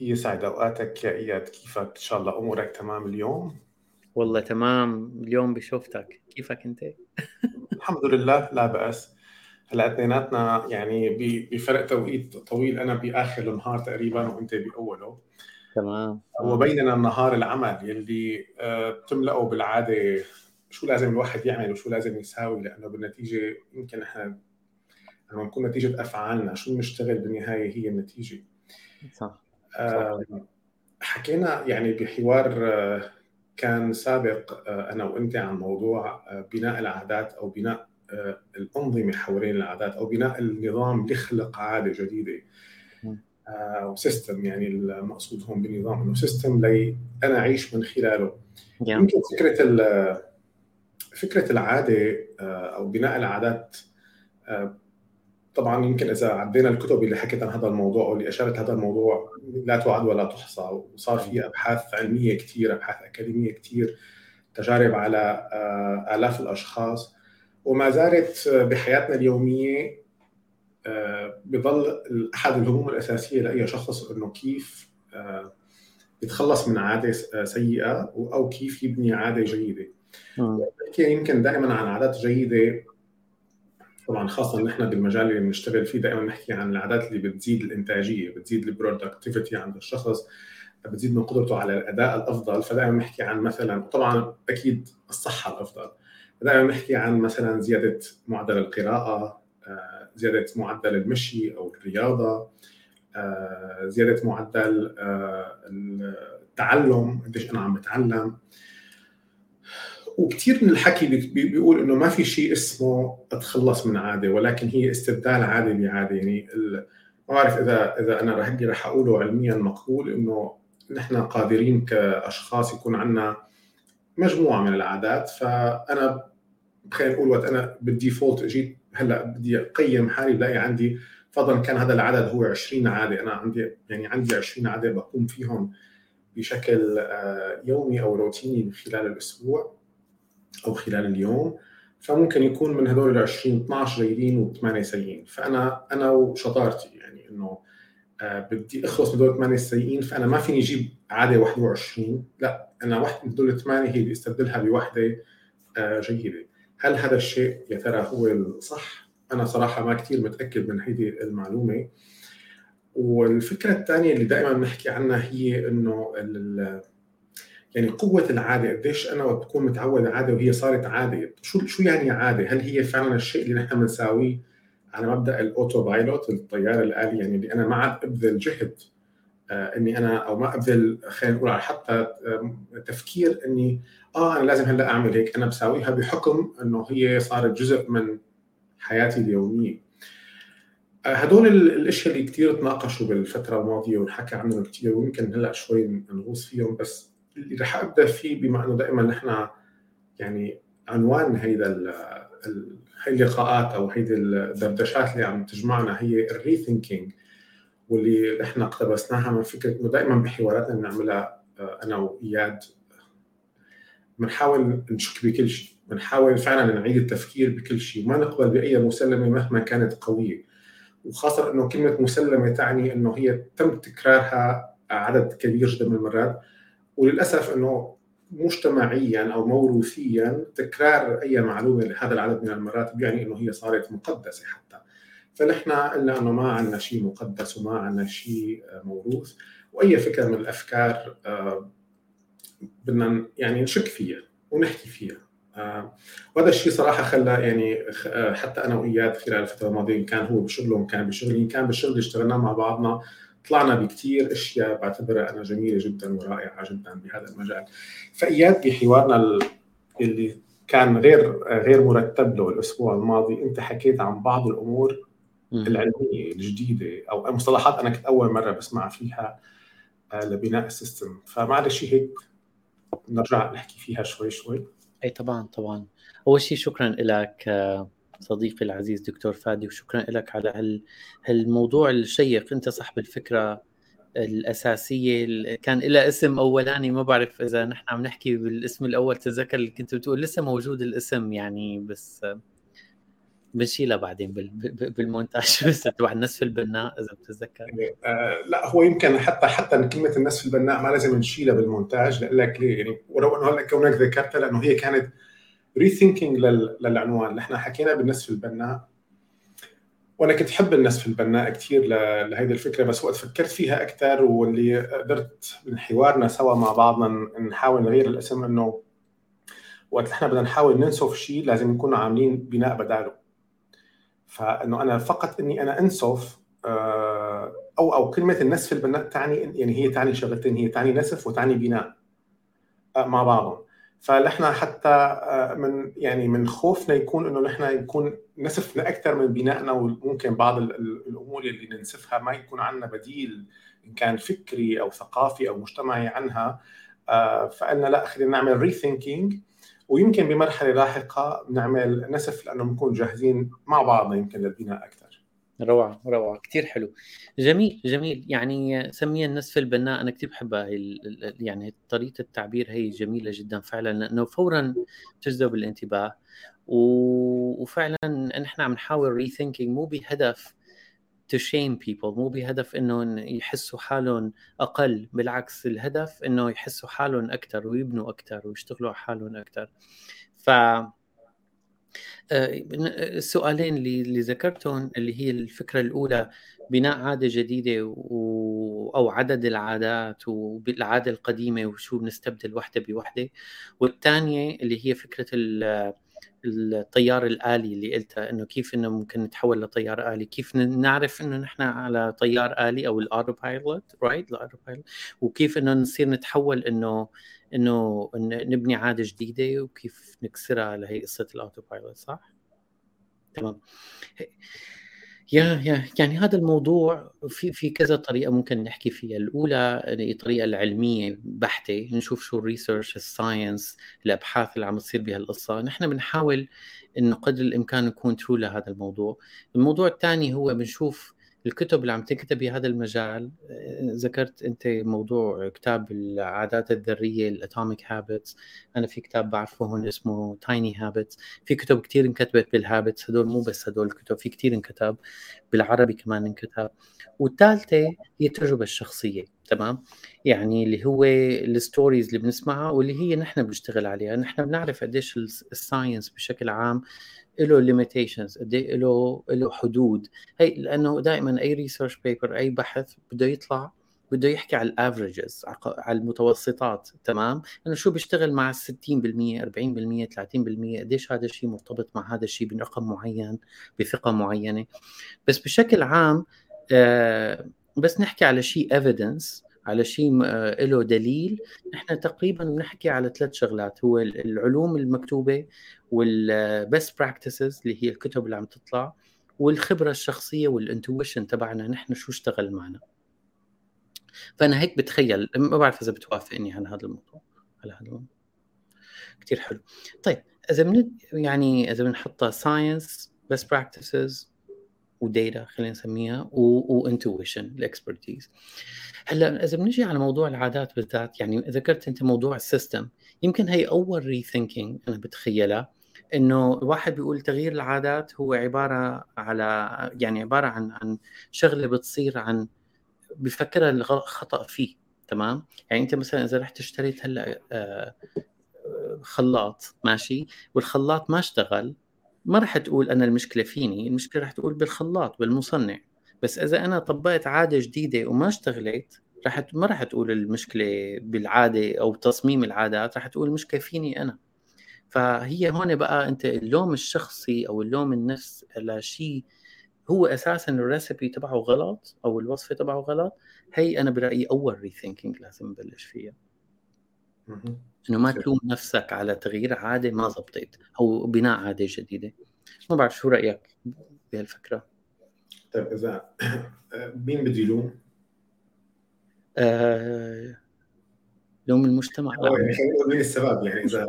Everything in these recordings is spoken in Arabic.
يسعد أوقاتك يا إياد. كيفك؟ إن شاء الله أمورك تمام اليوم؟ والله تمام. اليوم بشوفتك. كيفك أنت؟ الحمد لله. لا بأس. هلأ اثنيناتنا يعني بفرق توقيت طويل. أنا بآخر النهار تقريبا وأنت بأوله. تمام. وبيننا النهار العمل يلي آه، بتملأه بالعادة شو لازم الواحد يعمل وشو لازم يساوي لأنه بالنتيجة يمكن إحنا لما نكون نتيجة أفعالنا شو بنشتغل بالنهاية هي النتيجة. صح. حكينا يعني بحوار آه، كان سابق آه، أنا وأنت عن موضوع آه، بناء العادات أو بناء الأنظمة حوالين العادات أو بناء النظام ليخلق عادة جديدة. و system يعني المقصود هون بنظام إنه system لي أنا أعيش من خلاله. يمكن فكرة فكرة العادة أو بناء العادات طبعا يمكن إذا عدينا الكتب اللي حكت عن هذا الموضوع أو اللي اشارت هذا الموضوع لا تعد ولا تحصى. وصار في أبحاث علمية كثير أبحاث أكاديمية كثير تجارب على آه، آلاف الأشخاص. وما زالت بحياتنا اليومية آه، بظل أحد الهموم الأساسية لأي شخص إنه كيف آه، يتخلص من عادة سيئة أو كيف يبني عادة جيدة. يمكن دائما عن عادات جيدة طبعا خاصة نحن بالمجال اللي بنشتغل فيه دائما نحكي عن العادات اللي بتزيد الإنتاجية بتزيد البرودكتيفيتي عند الشخص بتزيد من قدرته على الأداء الأفضل فدائما نحكي عن مثلا طبعا أكيد الصحة الأفضل دائما نحكي عن مثلا زيادة معدل القراءة آه، زيادة معدل المشي أو الرياضة آه، زيادة معدل آه، التعلم قديش أنا عم بتعلم. وكثير من الحكي بيقول إنه ما في شيء اسمه أتخلص من عادة ولكن هي استبدال عادة بعادة. يعني ما بعرف إذا إذا أنا رح رح أقوله علميا مقبول إنه نحن قادرين كأشخاص يكون عندنا مجموعة من العادات. فأنا خلينا نقول وقت أنا بالديفولت إجيت هلأ بدي أقيم حالي بلاقي عندي فضلا كان هذا العدد هو 20 عادة. أنا عندي يعني عندي 20 عادة بقوم فيهم بشكل آه، يومي أو روتيني خلال الأسبوع. أو خلال اليوم فممكن يكون من هدول ال 20 12 جيدين و8 سيئين. فأنا أنا وشطارتي يعني إنه آه بدي أخلص من هدول 8 سيئين فأنا ما فيني أجيب عادة 21 لا أنا واحدة من هدول الثمانيه هي اللي أستبدلها بوحدة آه جيدة. هل هذا الشيء يا ترى هو الصح؟ أنا صراحة ما كثير متأكد من هذه المعلومة. والفكرة الثانية اللي دائما بنحكي عنها هي إنه يعني قوة العادة قديش أنا وقت بكون متعود عاده وهي صارت عادة. شو شو يعني عادة؟ هل هي فعلا الشيء اللي نحن بنساويه على مبدأ ال autopilot الطيار الالي يعني اللي أنا ما عاد أبذل جهد آه إني أنا أو ما أبذل خلينا نقول على حتى تفكير إني آه أنا لازم هلأ أعمل هيك. أنا بساويها بحكم إنه هي صارت جزء من حياتي اليومية. آه، هدول الأشياء اللي كثير تناقشوا بالفترة الماضية ونحكى عنهم كثير ويمكن هلأ شوي نغوص فيهم بس اللي رح ابدا فيه بما أنه دائما نحن يعني عنوان هيدا هي اللقاءات أو هيدي الدردشات اللي عم تجمعنا هي الريثينكينج واللي إحنا اقتبسناها من فكرة إنه دائما بحواراتنا بنعملها آه، أنا وإياد بنحاول نشك بكل شيء بنحاول فعلا نعيد التفكير بكل شيء وما نقبل بأي مسلمة مهما كانت قوية. وخاصة إنه كلمة مسلمة تعني إنه هي تم تكرارها عدد كبير جدا من المرات. وللأسف إنه مجتمعيا أو موروثيا تكرار أي معلومة لهذا العدد من المرات يعني إنه هي صارت مقدسة حتى. فنحن قلنا أنه ما عندنا شيء مقدس وما عندنا شيء موروث. وأي فكرة من الأفكار آه، بدنا يعني نشك فيها ونحكي فيها. آه، وهذا الشيء صراحة خلى يعني آه، حتى أنا وإياد خلال الفترة الماضية كان هو بشغله كان بشغلي كان بالشغل اللي اشتغلناه مع بعضنا طلعنا بكثير أشياء بعتبرها أنا جميلة جدا ورائعة جدا بهذا المجال. فإياد بحوارنا اللي كان غير غير مرتب له الأسبوع الماضي أنت حكيت عن بعض الأمور العلمية الجديدة أو مصطلحات أنا كنت أول مرة بسمع فيها آه، لبناء السيستم. فمعلش هيك نرجع نحكي فيها شوي شوي. أي طبعا طبعا. أول شيء شكرا لك آه، صديقي العزيز دكتور فادي وشكرا لك على هالموضوع الشيق. أنت صاحب الفكرة الأساسية كان لها اسم أولاني ما بعرف إذا نحن عم نحكي بالاسم الأول تذكر اللي كنت بتقول لسه موجود الاسم يعني بس بنشيلها بعدين بالمونتاج. بس تبع النسف البناء إذا بتتذكر. آه لا هو يمكن حتى حتى كلمة النسف البناء ما لازم نشيلها بالمونتاج لك ليه يعني ولو إنه هلأ كونك ذكرتها لأنه هي كانت rethinking للعنوان. إحنا حكينا بالنسف البناء وأنا كنت أحب النسف البناء كثير لهيدي الفكرة بس وقت فكرت فيها أكثر واللي قدرت من حوارنا سوا مع بعضنا نحاول نغير الاسم إنه وقت إحنا بدنا نحاول ننسف شيء لازم نكون عاملين بناء بداله. فإنه أنا فقط إني أنا أنسف آه، أو أو كلمة النسف البناء تعني يعني هي تعني شغلتين هي تعني نسف وتعني بناء آه، مع بعضهم. فنحن حتى آه، من يعني من خوفنا يكون إنه نحن يكون نسفنا أكثر من بنائنا وممكن بعض الأمور اللي ننسفها ما يكون عندنا بديل إن كان فكري أو ثقافي أو مجتمعي عنها. فقلنا لا خلينا نعمل rethinking ويمكن بمرحلة لاحقة نعمل نسف لأنه بنكون جاهزين مع بعضنا يمكن للبناء أكثر روعة روعة كثير حلو. جميل جميل. يعني سميها النسف البناء. أنا كثير بحبها. هي يعني طريقة التعبير هي جميلة جدا فعلا. لأنه فورا تجذب الانتباه. وفعلا نحن عم نحاول rethinking مو بهدف to shame people. مو بهدف انه يحسوا حالهم أقل. بالعكس الهدف إنه يحسوا حالهم أكثر ويبنوا أكثر ويشتغلوا على حالهم أكثر ف السؤالين اللي ذكرتهم اللي هي الفكرة الأولى بناء عادة جديدة و... أو عدد العادات والعاده القديمة وشو بنستبدل وحدة بوحدة والثانية اللي هي فكرة ال... الطيار الآلي اللي قلتها إنه كيف إنه ممكن نتحول لطيار آلي كيف نعرف إنه نحن على طيار آلي أو ال autopilot right وكيف إنه نصير نتحول إنه إنه نبني عادة جديدة وكيف نكسرها لهي قصة ال autopilot صح؟ تمام. يا يا يعني هذا الموضوع في في كذا طريقة ممكن نحكي فيها، الأولى الطريقة العلمية بحتة نشوف شو ال research ال science الأبحاث اللي عم تصير بهالقصه، نحن بنحاول إنه قدر الإمكان نكون true لهذا الموضوع، الموضوع الثاني هو بنشوف الكتب اللي عم تكتب بهذا المجال آه، ذكرت أنت موضوع كتاب العادات الذرية Atomic Habits أنا في كتاب بعرفه هون اسمه Tiny Habits في كتب كثير انكتبت بال habits هدول مو بس هدول الكتب في كثير انكتب بالعربي كمان انكتب. والثالثه هي التجربة الشخصية تمام؟ يعني اللي هو ال stories اللي بنسمعها واللي هي نحن بنشتغل عليها. نحن بنعرف قديش ال science بشكل عام له limitations قد إيه له له حدود. هي لأنه دائما أي research paper أي بحث بده يطلع بده يحكي على ال averages على المتوسطات تمام؟ إنه شو بيشتغل مع ال 60% 40% 30% قديش هذا الشيء مرتبط مع هذا الشيء برقم معين بثقة معينة. بس بشكل عام آه بس نحكي على شيء evidence على شيء آه، له دليل. نحن تقريبا بنحكي على ثلاث شغلات. هو العلوم المكتوبة وال best practices اللي هي الكتب اللي عم تطلع والخبرة الشخصية وال intuition تبعنا نحن شو اشتغل معنا. فأنا هيك بتخيل ما بعرف إذا بتوافقني على هذا الموضوع على هذا الموضوع. كثير حلو. طيب إذا من يعني إذا بنحطها science best practices و data خلينا نسميها و intuition ال expertise هلأ إذا بنجي على موضوع العادات بالذات يعني ذكرت أنت موضوع ال system يمكن هي أول ريثينكينج أنا بتخيلها إنه الواحد بيقول تغيير العادات هو عبارة على يعني عبارة عن عن شغلة بتصير عن بفكرها الخطأ فيه تمام؟ يعني أنت مثلا إذا رحت اشتريت هلأ آه، خلاط ماشي؟ والخلاط ما اشتغل ما راح تقول أنا المشكلة فيني المشكلة راح تقول بالخلاط بالمصنع. بس إذا أنا طبقت عادة جديدة وما اشتغلت راح ما راح تقول المشكلة بالعادة أو تصميم العادات راح تقول المشكلة فيني أنا. فهي هون بقى أنت اللوم الشخصي أو اللوم النفس على شيء هو أساسا ال recipe تبعه غلط أو الوصفة تبعه غلط هي أنا برأيي أول rethinking لازم نبلش فيها. إنه ما تلوم نفسك على تغيير عادة ما زبطت أو بناء عادة جديدة. ما بعرف شو رأيك بهالفكرة؟ طيب إذا مين بده يلوم؟ آه... لوم المجتمع. خلينا مين السبب يعني إذا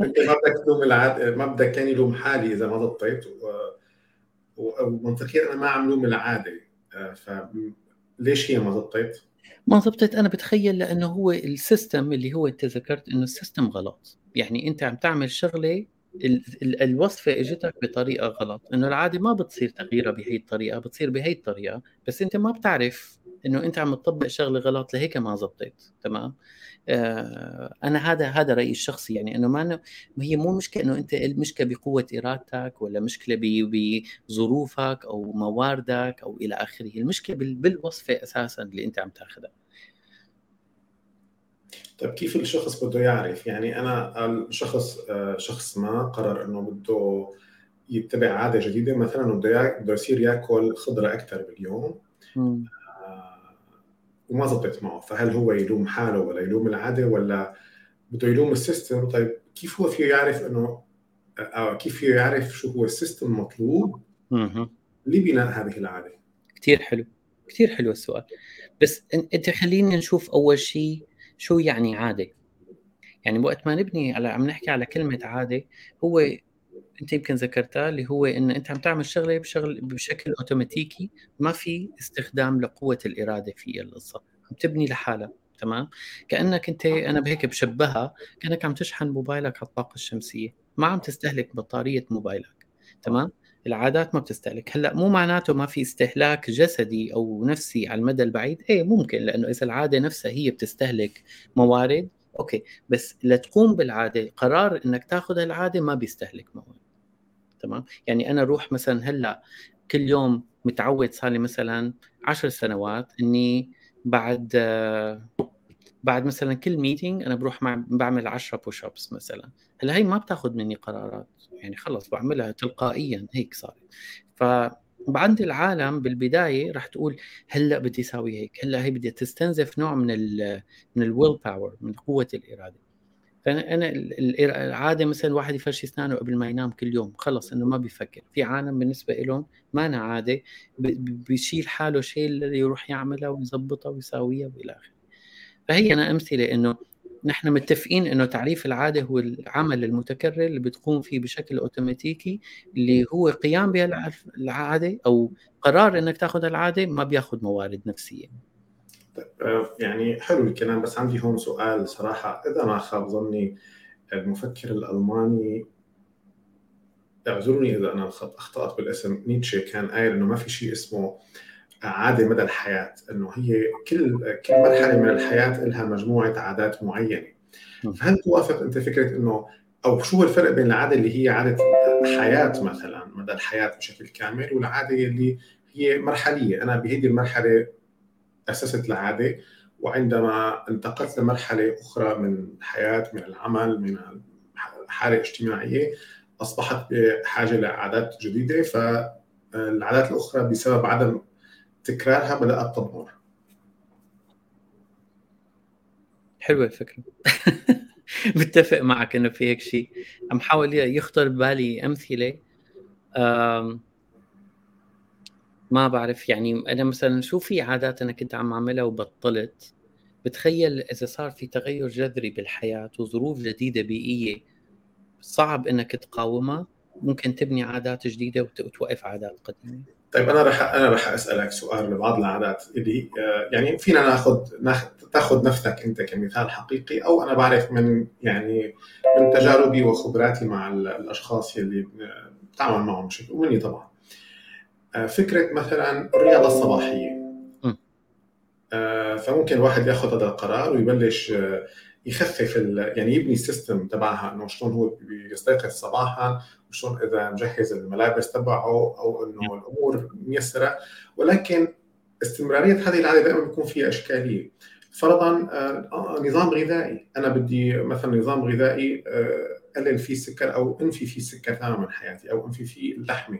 أنت ما بدك تلوم العادة ما بدك كان يلوم حالي إذا ما ضبطت ومنطقيا أنا ما عم لوم العادة. آه، فليش هي ما ضبطت؟ ما ضبطت أنا بتخيل لأنه هو ال system اللي هو أنت ذكرت إنه ال system غلط. يعني أنت عم تعمل شغلة الوصفة إجتك بطريقة غلط. إنه العادة ما بتصير تغييرها بهي الطريقة بتصير بهي الطريقة بس أنت ما بتعرف إنه أنت عم تطبق شغلة غلط لهيك ما زبطت تمام؟ آه أنا هذا هذا رأيي الشخصي يعني إنه ما هي مو مشكلة إنه أنت المشكلة بقوة إرادتك ولا مشكلة بظروفك أو مواردك أو إلى آخره المشكلة بالوصفة أساسا اللي أنت عم تأخذها. طيب كيف الشخص بده يعرف؟ يعني أنا الشخص آه، شخص ما قرر إنه بده يتبع عادة جديدة؟ مثلا بده بده يصير يأكل خضرة أكثر باليوم. آه وما زبطت معه. فهل هو يلوم حاله ولا يلوم العادة ولا بده يلوم ال system؟ طيب كيف هو فيه يعرف إنه أو آه، كيف فيه يعرف شو هو ال system المطلوب لبناء هذه العادة؟ كثير حلو. كثير حلو السؤال. بس أنت خلينا نشوف أول شيء شو يعني عادة. يعني وقت ما نبني على عم نحكي على كلمة عادة هو أنت يمكن ذكرتها اللي هو إن أنت عم تعمل شغلة بشغل بشكل أوتوماتيكي ما في استخدام لقوة الإرادة في القصة عم تبني لحالها تمام؟ كأنك أنت أنا بهيك بشبهها كأنك عم تشحن موبايلك على الطاقة الشمسية ما عم تستهلك بطارية موبايلك تمام؟ العادات ما بتستهلك. هلأ مو معناته ما في استهلاك جسدي أو نفسي على المدى البعيد؟ إيه ممكن لأنه إذا العادة نفسها هي بتستهلك موارد أوكي. بس لتقوم بالعادة قرار إنك تاخذ العاده ما بيستهلك موارد. تمام؟ يعني أنا أروح مثلا هلأ كل يوم متعود صار لي مثلا عشر سنوات إني بعد بعد مثلا كل meeting أنا بروح مع بعمل 10 push ups مثلا. هلأ هي ما بتاخذ مني قرارات يعني خلص بعملها تلقائيا هيك صارت. ف عند العالم بالبداية راح تقول هلأ بدي أسوي هيك هلأ هي بدي تستنزف نوع من ال من ال will power من قوة الإرادة. فأنا أنا العادة مثلا الواحد يفرش أسنانه قبل ما ينام كل يوم خلص إنه ما بيفكر. في عالم بالنسبة لهم ما أنا عاده بيشيل حاله شيء اللي يروح يعملها ويظبطها ويساويها وإلى آخره. فهي أنا أمثلة إنه نحن متفقين إنه تعريف العادة هو العمل المتكرر اللي بتقوم فيه بشكل أوتوماتيكي اللي هو قيام بالعاده أو قرار إنك تاخذ العاده ما بياخذ موارد نفسية. يعني حلو الكلام بس عندي هون سؤال صراحة. إذا ما خاب ظني المفكر الألماني اعذروني إذا أنا أخطأت بالاسم. نيتشه كان قايل إنه ما في شيء اسمه عادة مدى الحياة إنه هي كل كل مرحلة من الحياة لها مجموعة عادات معينة. فهل توافق أنت فكرة إنه أو شو الفرق بين العادة اللي هي عادة حياه مثلا مدى الحياة بشكل كامل والعادة اللي هي مرحلية؟ أنا بهذه المرحلة أسست العادة وعندما انتقلت لمرحلة أخرى من الحياة من العمل من حاله اجتماعيه أصبحت بحاجة لعادات جديدة فالعادات الأخرى بسبب عدم تكرارها بدأت تضمر حلوة الفكرة. متفق معك إنه في هيك شيء. عم حاول يخطر ببالي أمثلة ما بعرف يعني أنا مثلا شو في عادات أنا كنت عم أعملها وبطلت؟ بتخيل إذا صار في تغير جذري بالحياة وظروف جديدة بيئية صعب إنك تقاومها ممكن تبني عادات جديدة وتوقف عادات قديمة. طيب أنا رح أنا رح أسألك سؤال لبعض العادات اللي آه، يعني فينا ناخذ تاخذ نفسك أنت كمثال حقيقي أو أنا بعرف من يعني من تجاربي وخبراتي مع الأشخاص اللي بتعامل معهم بشكل ومني طبعا. فكرة مثلا الرياضة الصباحية. آه، فممكن الواحد ياخذ هذا القرار ويبلش يخفف يعني يبني ال system تبعها إنه شلون هو بيستيقظ صباحا وشلون إذا مجهز الملابس تبعه أو إنه الأمور ميسرة. ولكن استمرارية هذه العادة دائما بيكون فيها إشكالية. فرضا آه، نظام غذائي. أنا بدي مثلا نظام غذائي اقلل آه، فيه السكر أو أنفي فيه السكر تماما من حياتي أو أنفي فيه اللحمة.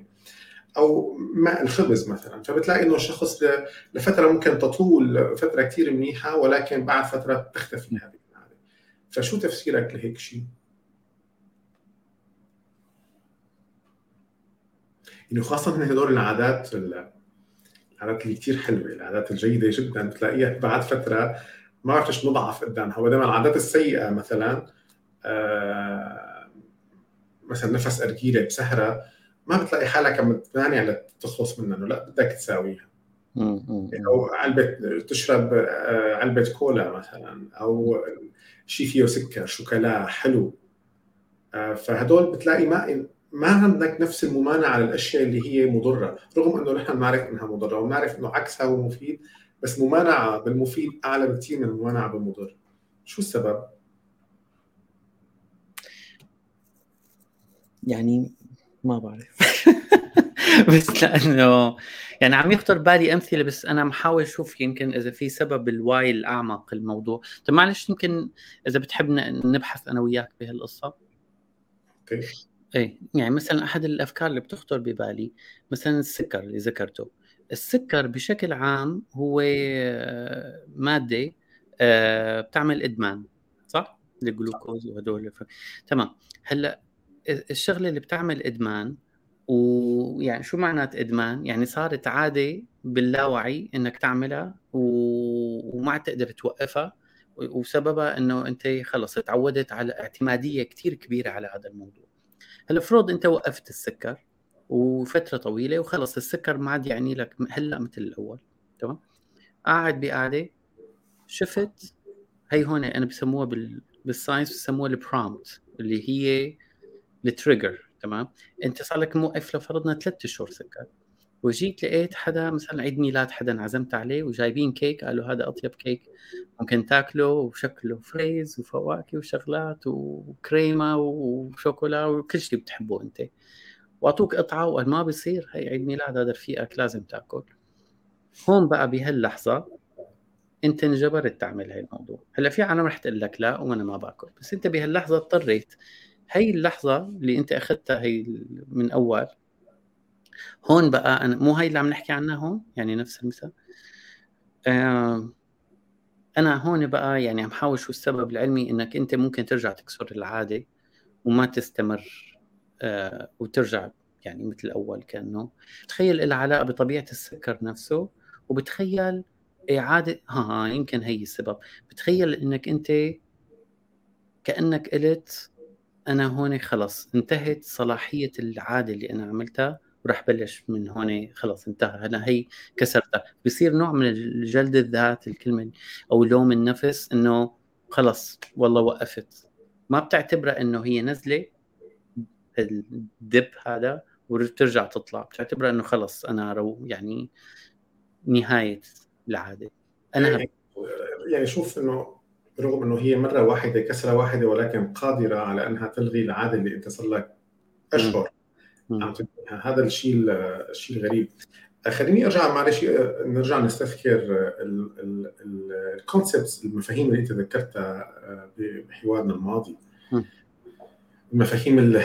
أو ماء الخبز مثلا. فبتلاقي إنه الشخص لفترة ممكن تطول فترة كثير منيحة ولكن بعد فترة تختفي هذه العاده فشو تفسيرك لهيك شيء؟ إنه خاصة من هدول العادات العادات اللي كثير حلوة العادات الجيدة جدا بتلاقيها بعد فترة ما بعرف نضعف قدامها. ودائما العادات السيئة مثلا آه مثلا نفس أرجيلة بسهرة ما بتلاقي حالك عم تمانع لتخلص منها إنه لا بدك تساويها. أو علبه تشرب آه، علبه كولا مثلا أو شيء فيه سكر شوكولا حلو. آه، فهدول بتلاقي ما ما عندك نفس الممانعة على الأشياء اللي هي مضرة رغم إنه نحن بنعرف إنها مضرة وبنعرف إنه عكسها هو مفيد بس ممانعة بالمفيد أعلى بكثير من الممانعة بالمضر. شو السبب؟ يعني ما بعرف. بس لأنه يعني عم يخطر بالي أمثلة بس أنا عم حاول أشوف يمكن إذا في سبب ال why الأعمق الموضوع. طيب معلش يمكن إذا بتحب نبحث أنا وياك بهالقصة. okay. إيه يعني مثلا أحد الأفكار اللي بتخطر ببالي مثلا السكر اللي ذكرته. السكر بشكل عام هو مادة آه، بتعمل إدمان صح؟ الجلوكوز وهدول تمام. هلأ الشغلة اللي بتعمل إدمان ويعني شو معنات إدمان؟ يعني صارت عادة باللاوعي إنك تعملها و... وما تقدر توقفها وسببها إنه أنت خلص تعودت على اعتمادية كثير كبيرة على هذا الموضوع. هلا فرض أنت وقفت السكر وفترة طويلة وخلص السكر ما عاد يعني لك هلأ مثل الأول تمام؟ قاعد بقعدة شفت هي هون أنا بسموها بال... بال science بسموها ال prompt اللي هي ال trigger تمام؟ أنت صار لك موقف لفرضنا ثلاث أشهر سكر وجيت لقيت حدا مثلا عيد ميلاد حدا عزمت عليه وجايبين كيك قالوا هذا أطيب كيك ممكن تاكله وشكله فريز وفواكه وشغلات وكريمة وشوكولا وكل شيء بتحبه أنت. وأعطوك قطعة وقال ما بصير هي عيد ميلاد هذا رفيقك لازم تاكل. هون بقى بهاللحظة أنت انجبرت تعمل هاي الموضوع. هلأ في عالم رح تقول لك لا وأنا ما باكل بس أنت بهاللحظة اضطريت هي اللحظة اللي أنت أخذتها هي من أول هون بقى أنا مو هي اللي عم نحكي عنها هون؟ يعني نفس المثال. أنا هون بقى يعني عم حاول شو السبب العلمي إنك أنت ممكن ترجع تكسر العادة وما تستمر آه وترجع يعني مثل الأول كأنه. تخيل لها علاقه بطبيعة السكر نفسه وبتخيل اعاده ها, ها يمكن هي السبب. بتخيل إنك أنت كأنك قلت أنا هون خلص انتهت صلاحية العادة اللي أنا عملتها وراح بلش من هون خلص انتهى. أنا هي كسرتها. بصير نوع من جلد الذات الكلمة أو لوم النفس إنه خلص والله وقفت. ما بتعتبرها إنه هي نزلة الدب هذا وترجع تطلع. بتعتبرها إنه خلص أنا رو يعني نهاية العادة. أنا يعني, يعني شوف إنه رغم إنه هي مرة واحدة كسرة واحدة ولكن قادرة على إنها تلغي العادة اللي أنت صار لك أشهر. عم هذا الشيء الشيء الغريب. خليني أرجع معلش نرجع نستذكر ال concepts المفاهيم اللي أنت ذكرتها بحوارنا الماضي. المفاهيم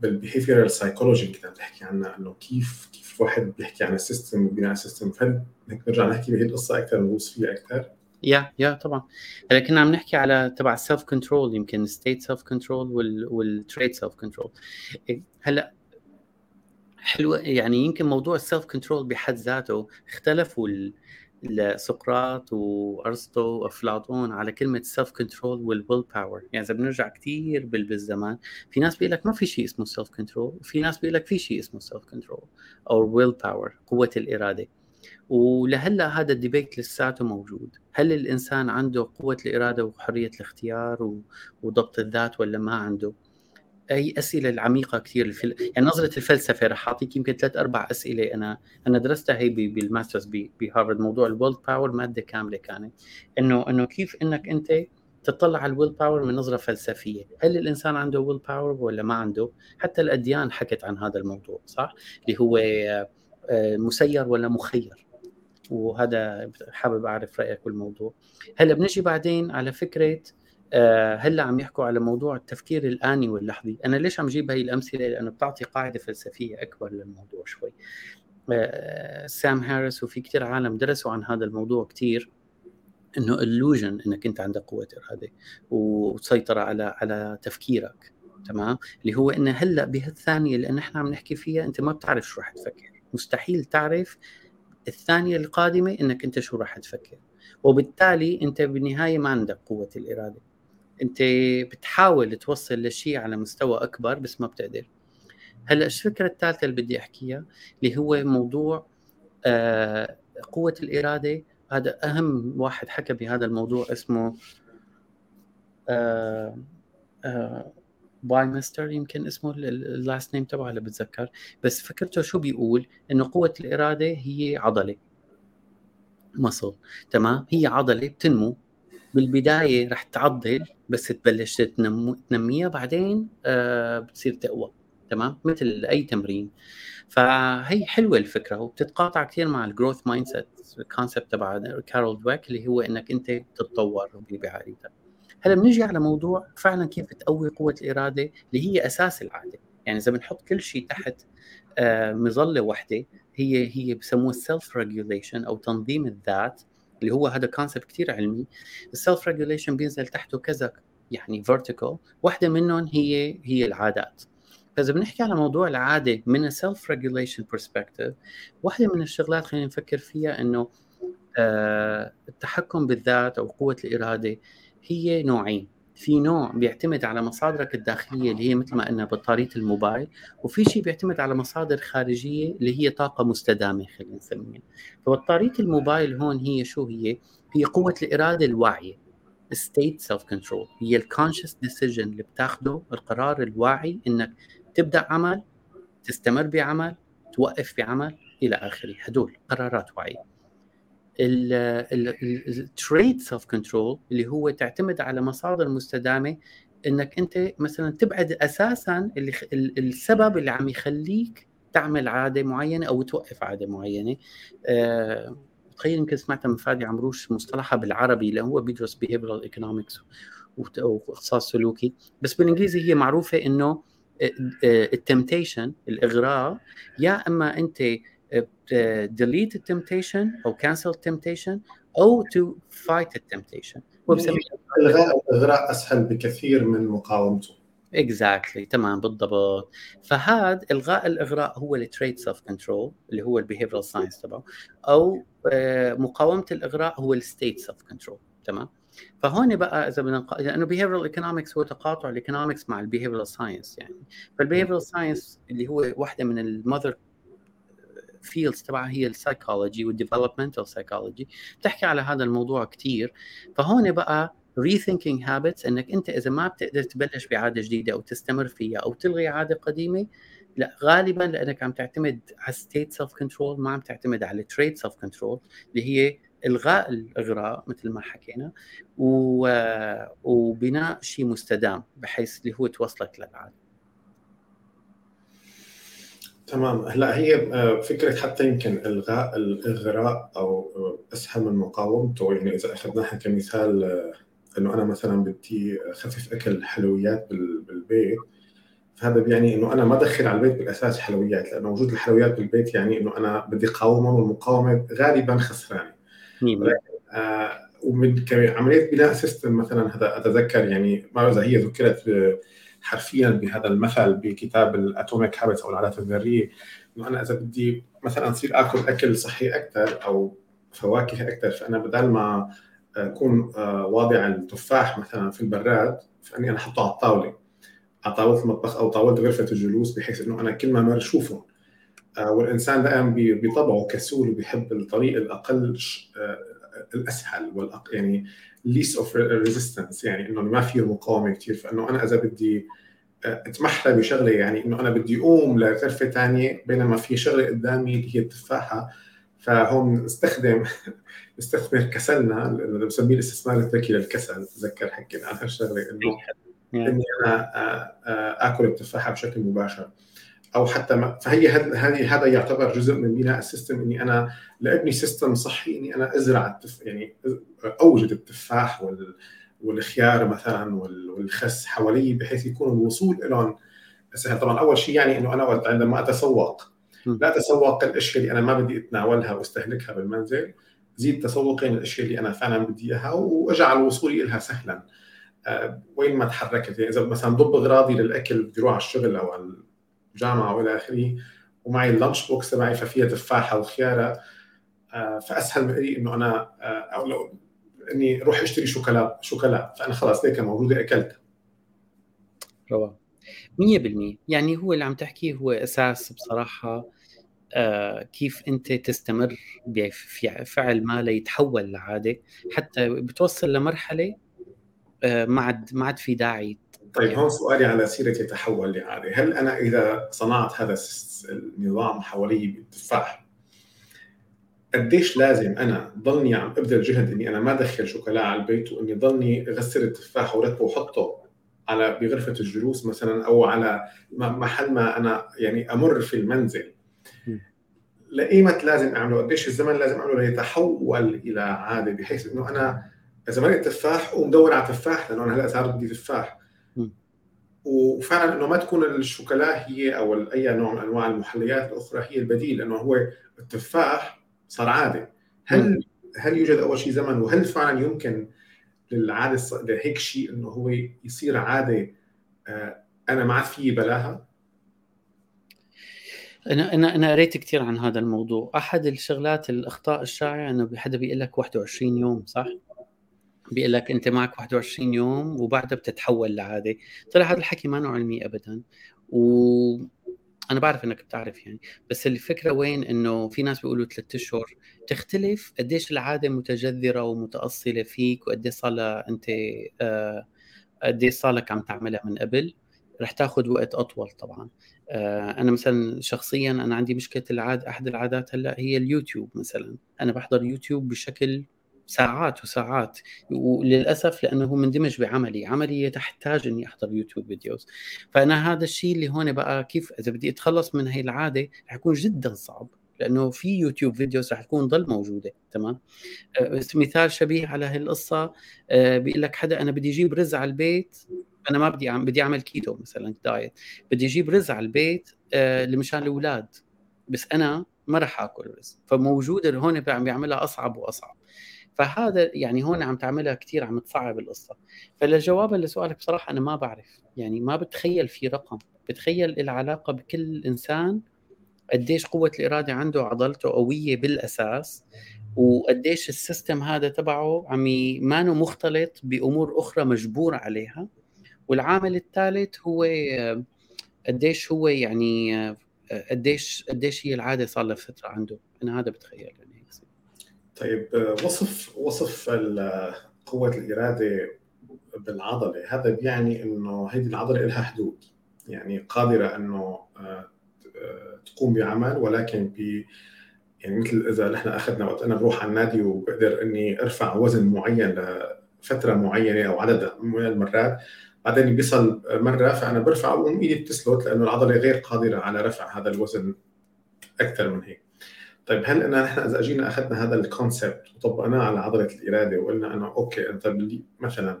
بال behavioral psychology اللي كنا بنحكي عنها إنه كيف كيف الواحد بيحكي عن ال system وبناء ال system. فهل نرجع نحكي بهي القصة أكثر نغوص فيها أكثر؟ yeah yeah طبعا. هلا كنا عم نحكي على تبع ال self control يمكن state self control وال trait self control هلأ حلوة يعني يمكن موضوع ال self control بحد ذاته اختلفوا سقراط وأرسطو وأفلاطون على كلمة self control وال will power يعني إذا بنرجع كثير بالزمان في ناس بيقول لك ما في شيء اسمه self control وفي ناس بيقول لك في شيء اسمه self control أو will power قوة الإرادة. ولهلا هذا ال debate لساته موجود. هل الإنسان عنده قوة الإرادة وحرية الاختيار وضبط الذات ولا ما عنده؟ هي أسئلة العميقة كثير الفل... يعني نظرة الفلسفة رح أعطيك يمكن ثلاث أربع أسئلة. أنا أنا درستها هي بال masters بهارفرد موضوع ال will power مادة كاملة كانت. انه إنه كيف إنك أنت تطلع على ال will power من نظرة فلسفية، هل الإنسان عنده will power ولا ما عنده؟ حتى الأديان حكت عن هذا الموضوع صح؟ اللي هو مسير ولا مخير؟ وهذا حابب أعرف رأيك بالموضوع هلا بنجي بعدين على فكرة آه، هلا عم يحكوا على موضوع التفكير الآني واللحظي. أنا ليش عم جيب هاي الأمثلة؟ لأنه بتعطي قاعدة فلسفية أكبر للموضوع شوي. آه، سام هاريس وفي كثير عالم درسوا عن هذا الموضوع كثير إنه illusion إنك أنت عندك قوة إرادة وتسيطر على على تفكيرك تمام؟ اللي هو إنه هلا بهالثانية اللي نحن عم نحكي فيها أنت ما بتعرف شو رح تفكر. مستحيل تعرف الثانية القادمة إنك أنت شو راح تفكر. وبالتالي أنت بالنهاية ما عندك قوة الإرادة. أنت بتحاول توصل لشيء على مستوى أكبر بس ما بتقدر. هلأ الفكرة الثالثة اللي بدي أحكيها؟ اللي هو موضوع آه قوة الإرادة. هذا أهم واحد حكى بهذا الموضوع اسمه آه آه Baumeister يمكن اسمه ال last name تبعه اللي بتذكر. بس فكرته شو بيقول؟ إنه قوة الإرادة هي عضلة. muscle تمام؟ هي عضلة بتنمو. بالبداية رح تعضل بس تبلش تنمو تنميها. بعدين آه بتصير تقوى. تمام؟ مثل أي تمرين. فهي حلوة الفكرة وبتتقاطع كثير مع ال growth mindset ال concept تبع كارول دويك اللي هو إنك أنت تتطور بعادتك هلا بنيجي على موضوع فعلا كيف تقوي قوة الإرادة اللي هي أساس العادة. يعني إذا بنحط كل شيء تحت آه، مظلة واحدة هي هي بسموه ال self regulation أو تنظيم الذات اللي هو هذا concept كثير علمي. ال self regulation بينزل تحته كذا يعني vertical واحدة منهم هي هي العادات. فإذا بنحكي على موضوع العادة من ال self regulation perspective واحدة من الشغلات خلينا نفكر فيها إنه آه التحكم بالذات أو قوة الإرادة هي نوعين. في نوع بيعتمد على مصادرك الداخلية اللي هي مثل ما قلنا بطارية الموبايل وفي شيء بيعتمد على مصادر خارجية اللي هي طاقة مستدامة خلينا نسميها. فبطارية الموبايل هون هي شو هي؟ هي قوة الإرادة الواعية state self control. هي الكونشس ديسيجن اللي بتاخده القرار الواعي إنك تبدأ عمل تستمر بعمل توقف بعمل إلى آخره. هدول قرارات وعي ال trait self control اللي هو تعتمد على مصادر مستدامة إنك أنت مثلا تبعد أساسا اللي السبب اللي عم يخليك تعمل عادة معينة أو توقف عادة معينة. أه تخيل يمكن سمعتها من فادي عمروش مصطلحها بالعربي اللي هو بيدرس behavioral economics واختصاص سلوكي. بس بالإنجليزي هي معروفة إنه ال temptation الإغراء يا إما أنت delete ال temptation أو cancel التمتيشن أو to fight بسميه الغاء الاغراء أسهل بكثير من مقاومته. exactly exactly. تمام بالضبط. فهذا الغاء الإغراء هو ال trait self control اللي هو ال behavioral science تبعه. أو آه، مقاومة الإغراء هو ال state self control تمام؟ فهون بقى إذا بدنا. لأنه behavioral economics هو تقاطع ال economics مع ال behavioral science يعني. فال behavioral science اللي هو واحدة من ال mother fields تبعها هي ال psychology وال developmental psychology بتحكي على هذا الموضوع كثير فهون بقى rethinking habits إنك أنت إذا ما بتقدر تبلش بعادة جديدة أو تستمر فيها أو تلغي عادة قديمة لا غالبا لأنك عم تعتمد على state self control ما عم تعتمد على trait self control اللي هي إلغاء الإغراء مثل ما حكينا. وبناء شيء مستدام بحيث اللي هو توصلك للعادة تمام. هلا هي آه، فكرة حتى يمكن إلغاء الإغراء أو آه، اسهل من مقاومته يعني إذا اخذناها كمثال آه، إنه أنا مثلا بدي أخفف أكل حلويات بالبيت فهذا بيعني إنه أنا ما ادخل على البيت بالأساس حلويات لأنه وجود الحلويات بالبيت يعني إنه أنا بدي قاومهم والمقاومة غالبا خسرانة. ومن عملية بناء system مثلا هذا أتذكر يعني ما إذا هي ذكرت حرفيا بهذا المثل بكتاب ال Atomic Habits أو العادات الذرية. إنه أنا إذا بدي مثلا أصير آكل أكل صحي أكثر أو فواكه أكثر فأنا بدل ما أكون آه، واضع التفاح مثلا في البراد فأني أنا أحطه على الطاولة. على طاولة المطبخ أو طاولة غرفة الجلوس بحيث إنه أنا كل ما مر شوفه آه، والإنسان دائما بطبعه كسول وبيحب الطريق الأقل آه، الأسهل والأق... يعني least of resistance يعني إنه ما فيه مقاومة كثير فإنه أنا إذا بدي اتحلى بشغلة يعني إنه أنا بدي أقوم لغرفة ثانية بينما في شغلة قدامي اللي هي التفاحة فهون نستخدم نستثمر كسلنا اللي بسميه الاستثمار الذكي للكسل تذكر حكينا عن هالشغلة إنه إني أنا آكل التفاحة بشكل مباشر. أو حتى ما فهي هذه هذا يعتبر جزء من بناء ال system إني أنا لأبني سيستم صحي إني أنا أزرع التف يعني أوجد التفاح وال والخيار مثلا والخس حوالي بحيث يكون الوصول لهم سهل طبعا أول شيء يعني إنه أنا عندما أتسوق لا أتسوق الأشياء اللي أنا ما بدي أتناولها وأستهلكها بالمنزل زيد تسوقي الأشياء اللي أنا فعلا بدي إياها وأجعل وصولي لها سهلا. أه وين ما تحركت يعني إذا مثلا ضب أغراضي للأكل بدي أروح على الشغل أو على الجامعة والى آخره ومعي اللانش بوكس تبعي ففيها تفاحة وخيارة. أه فأسهل من إنه أنا أه أو لو إني أروح أشتري شوكولا شوكولا فأنا خلاص هيك موجودة أكلتها. روعة. 100% يعني هو اللي عم تحكيه هو أساس بصراحة آه كيف أنت تستمر في فعل ما ليتحول لعادة. حتى بتوصل لمرحلة آه ما عاد ما عاد في داعي طيب هون سؤالي على سيرة يتحول لعاده، هل أنا إذا صنعت هذا النظام حوالي بالتفاح قديش لازم أنا ضلني عم أبذل جهد إني أنا ما ادخل شوكولا على البيت وإني ضلني أغسل التفاح ورتبه وحطه على بغرفة الجلوس مثلا أو على محل ما أنا يعني أمر في المنزل؟ لايمت لازم أعمله قديش الزمن لازم أعمله ليتحول إلى عادة؟ بحيث إنه أنا إذا ما تفاح قوم دور على تفاح لأنه أنا هلأ صار بدي تفاح. وفعلا إنه ما تكون الشوكولا هي أو أي نوع من أنواع المحليات الأخرى هي البديل لأنه هو التفاح صار عاده هل هل يوجد أول شيء زمن؟ وهل فعلا يمكن للعادة لهيك شيء إنه هو يصير عادة آه، أنا ما عاد في بلاها؟ أنا أنا أنا قريت كثير عن هذا الموضوع. أحد الشغلات الأخطاء الشائعة إنه حدا بيقول لك 21 يوم صح؟ بيقول لك أنت معك 21 يوم وبعدها بتتحول لعادة. طلع هذا الحكي ما علمي ابدا. و أنا بعرف إنك بتعرف يعني. بس الفكرة وين؟ إنه في ناس بيقولوا ثلاثة أشهر. تختلف قديش العادة متجذرة ومتأصلة فيك وقديش صار أنت آه قديش صار لك عم تعملها من قبل. رح تاخذ وقت أطول طبعا. آه أنا مثلا شخصيا أنا عندي مشكلة العاد أحد العادات هلأ هي اليوتيوب مثلا. أنا بحضر يوتيوب بشكل ساعات وساعات وللأسف لأنه مندمج بعملي عملي تحتاج إني أحضر يوتيوب videos. فأنا هذا الشيء اللي هون بقى كيف إذا بدي أتخلص من هي العادة رح يكون جدا صعب لأنه في يوتيوب videos رح تكون ضل موجودة تمام؟ آه، مثال شبيه على هي القصة آه، بيقول لك حدا أنا بدي أجيب رز على البيت أنا ما بدي عم بدي أعمل كيتو مثلا diet بدي أجيب رز على البيت آه، لمشان الأولاد بس أنا ما راح آكل رز. فموجوده هون بيعملها أصعب وأصعب. فهذا يعني هون عم تعملها كثير عم تصعب القصة. فلجوابا لسؤالك بصراحة أنا ما بعرف. يعني ما بتخيل في رقم. بتخيل العلاقة بكل إنسان قديش قوة الإرادة عنده عضلته قوية بالأساس وقديش ال system هذا تبعه عم مانو مختلط بأمور أخرى مجبور عليها. والعامل الثالث هو قديش هو يعني قديش قديش هي العادة صار لها فترة عنده. أنا هذا بتخيل يعني. طيب وصف وصف قوة الإرادة بالعضلة. هذا بيعني إنه هذه العضلة لها حدود. يعني قادرة إنه آه، تقوم بعمل ولكن ب يعني مثل إذا نحن أخذنا وقت أنا بروح على النادي وبقدر إني أرفع وزن معين لفترة معينة أو عدد من المرات بعدين بيصل مرة فأنا برفع إيدي بتسلط لأنه العضلة غير قادرة على رفع هذا الوزن أكثر من هيك. طيب هل إن نحن إذا اجينا أخذنا هذا الكونسبت وطبقناه على عضلة الإرادة وقلنا انه أوكي انت بدي مثلا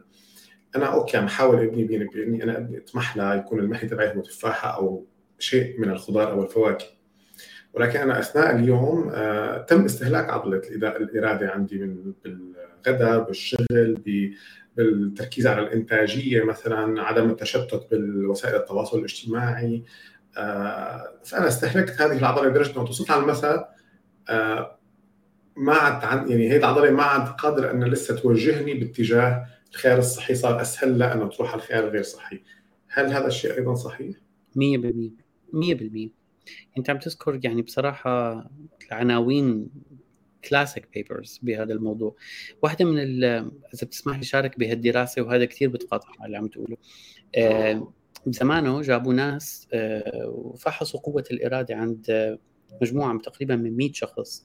أنا أوكي عم حاول ابني بيني باني أنا أبني اطمح يكون المحي تبعي هو تفاحة أو شيء من الخضار أو الفواكه. ولكن أنا أثناء اليوم آه تم استهلاك عضلة الإرادة عندي من بالغداء بالشغل بالتركيز على الإنتاجية مثلا عدم التشتت بالوسائل التواصل الاجتماعي. آه فأنا استهلكت هذه العضلة لدرجة أنه توصلت على المساء ما عاد يعني هي العضله ما عاد قادره انها لسه توجهني باتجاه الخيار الصحي صار أسهل لها إنه تروح على الخيار الغير صحي. هل هذا الشيء أيضا صحيح؟ 100% 100% أنت عم تذكر يعني بصراحة العناوين كلاسيك بيبرز بهذا الموضوع. واحدة من إذا بتسمح لي شارك بهالدراسة وهذا كثير بتقاطع على اللي عم تقوله. آه. بزمانه جابوا ناس آه وفحصوا قوة الإرادة عند مجموعة تقريبا من 100 شخص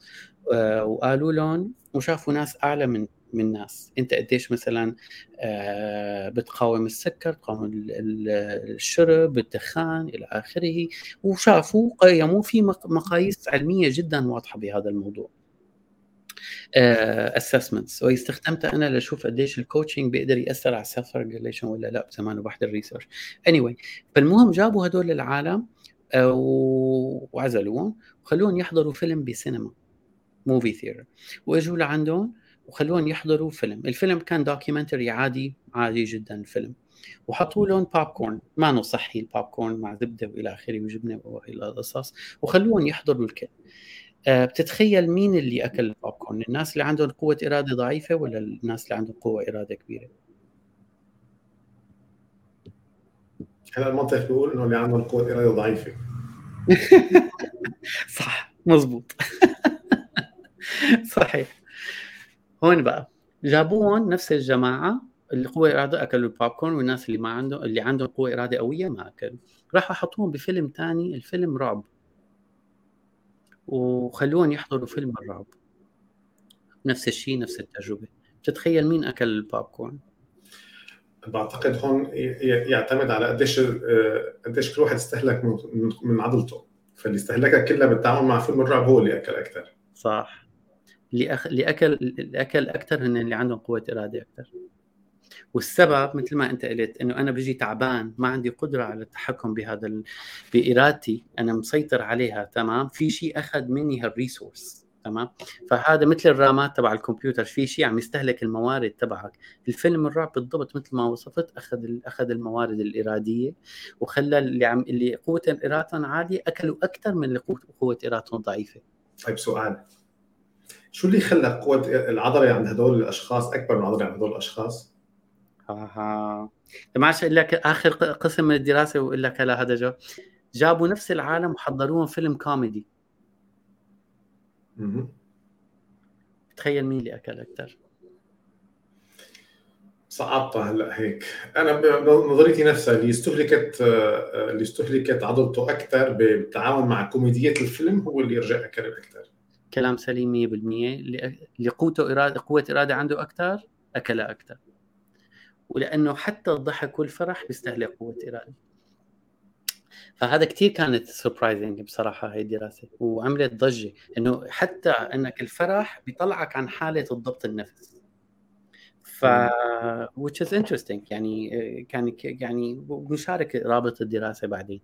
آه، وقالوا لهم وشافوا ناس أعلى من من ناس. أنت قديش مثلا آه، بتقاوم السكر بتقاوم الشرب الدخان إلى آخره. وشافوا قيموا في مقاييس علمية جدا واضحة بهذا الموضوع. assessments آه، واستخدمتها أنا لأشوف قديش ال coaching بيقدر يأثر على ال self ولا لا بزمان بحضر ال research اني anyway فالمهم جابوا هدول العالم وعزلوهم وخلوهم يحضروا فيلم بسينما movie theater واجوا لعندهم وخلوهم يحضروا فيلم. الفيلم كان documentary عادي عادي جدا الفيلم. وحطوا لهم بوب كورن ما صحي البوب كورن مع زبدة وإلى آخره وجبنة وإلى القصص وخلوهم يحضروا الكل. أه بتتخيل مين اللي أكل البوب كورن الناس اللي عندهم قوة إرادة ضعيفة ولا الناس اللي عندهم قوة إرادة كبيرة؟ هلا المنطق بيقول انه اللي عندهم قوة إرادة ضعيفة. صح مزبوط. صحيح. هون بقى. جابوهم نفس الجماعة القوة الإرادة أكلوا البوب كورن والناس اللي ما عندهم اللي عندهم قوة إرادة قوية ما أكلوا. راحوا حطوهم بفيلم ثاني الفيلم رعب. وخلوهم يحضروا فيلم الرعب. نفس الشيء نفس التجربة. تتخيل مين أكل البوب كورن بعتقد هون يعتمد على قديش قديش كل واحد استهلك من عضلته. فاللي استهلكها كلها بالتعامل مع فيلم الرعب هو اللي أكل أكثر صح. اللي أخ... اللي اكل اللي أكل أكثر هن اللي عندهم قوة إرادة أكثر والسبب مثل ما أنت قلت إنه أنا بجي تعبان ما عندي قدرة على التحكم بهذا ال... بإرادتي أنا مسيطر عليها تمام؟ في شيء أخذ مني هالريسورس. تمام؟ فهذا مثل الرامات تبع الكمبيوتر. في شيء عم يستهلك الموارد تبعك. الفيلم الرعب بالضبط مثل ما وصفت أخذ أخذ الموارد الإرادية وخلى اللي عم اللي قوة إرادتهم عالية أكلوا أكثر من اللي قوه إرادتهم ضعيفة. طيب سؤال. شو اللي خلى قوة العضلة عند هدول الأشخاص أكبر من العضلة عند هدول الأشخاص؟ آها. ما أقول لك آخر قسم من الدراسة واقول لك هلا هذا جو. جابوا نفس العالم وحضروهم فيلم كوميدي. تخيل مين اللي أكل أكثر صعبتها هلا هيك. أنا بنظريتي نفسها اللي استهلكت اللي استهلكت عضلته أكثر بالتعاون مع كوميديات الفيلم هو اللي رجع أكل أكثر كلام سليم 100% اللي قوته إرادة قوة إرادة عنده أكثر اكل أكثر ولأنه حتى الضحك والفرح بيستهلك قوة إرادة. فهذا كثير كانت سربرايزنج بصراحة هي الدراسة وعملت ضجة إنه حتى إنك الفرح بيطلعك عن حالة الضبط النفس. ف which is interesting يعني كان يعني بنشارك رابط الدراسة بعدين.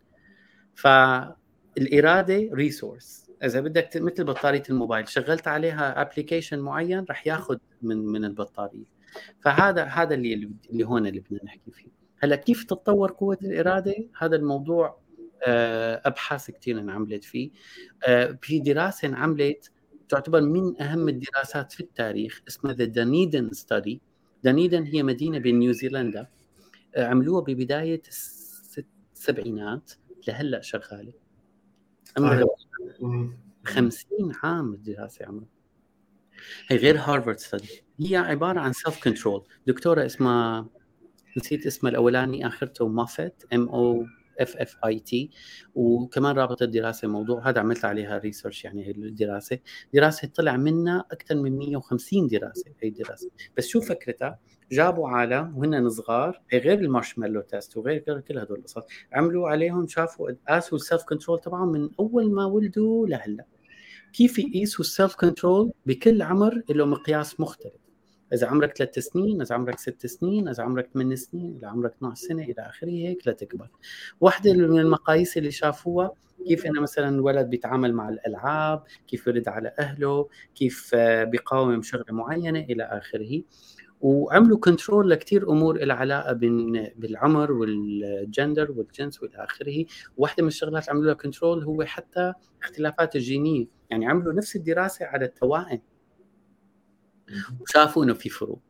فالاراده resource إذا بدك مثل بطارية الموبايل شغلت عليها application معين رح ياخذ من من البطارية. فهذا هذا اللي اللي هون اللي بدنا نحكي فيه. هلا كيف تتطور قوة الإرادة؟ هذا الموضوع أبحاث كثير انعملت فيه. آه، في دراسة انعملت تعتبر من أهم الدراسات في التاريخ اسمها the Dunedin Study Dunedin هي مدينة بنيوزيلندا آه، عملوها ببداية السبعينات لهلأ شغالة. عمرها 50 عام الدراسة عمرها. هي غير Harvard study هي عبارة عن self-control دكتورة اسمها نسيت اسمها الأولاني آخرته Moffitt M O F F I T وكمان رابط الدراسة موضوع هذا عملت عليها research يعني هي الدراسة. دراسة طلع منها أكثر من 150 دراسة هي الدراسة. بس شو فكرتها؟ جابوا عالم وهن صغار غير ال marshmallow test وغير كل هدول القصص عملوا عليهم شافوا قاسوا ال self-control تبعهم من أول ما ولدوا لهلأ. كيف يقيسوا ال self-control بكل عمر له مقياس مختلف؟ إذا عمرك ثلاث سنين إذا عمرك ست سنين إذا عمرك ثمان سنين إذا عمرك 12 سنة إلى آخره هيك لتكبر واحدة من المقاييس اللي شافوها كيف إنه مثلا الولد بيتعامل مع الألعاب كيف يرد على أهله كيف بيقاوم شغلة معينة إلى آخره. وعملوا control لكثير أمور لها علاقة بالعمر والجندر والجنس وإلى آخره. واحدة من الشغلات عملوا لها control هو حتى اختلافات الجينية. يعني عملوا نفس الدراسة على التوائم. وشافوا إنه في فروق.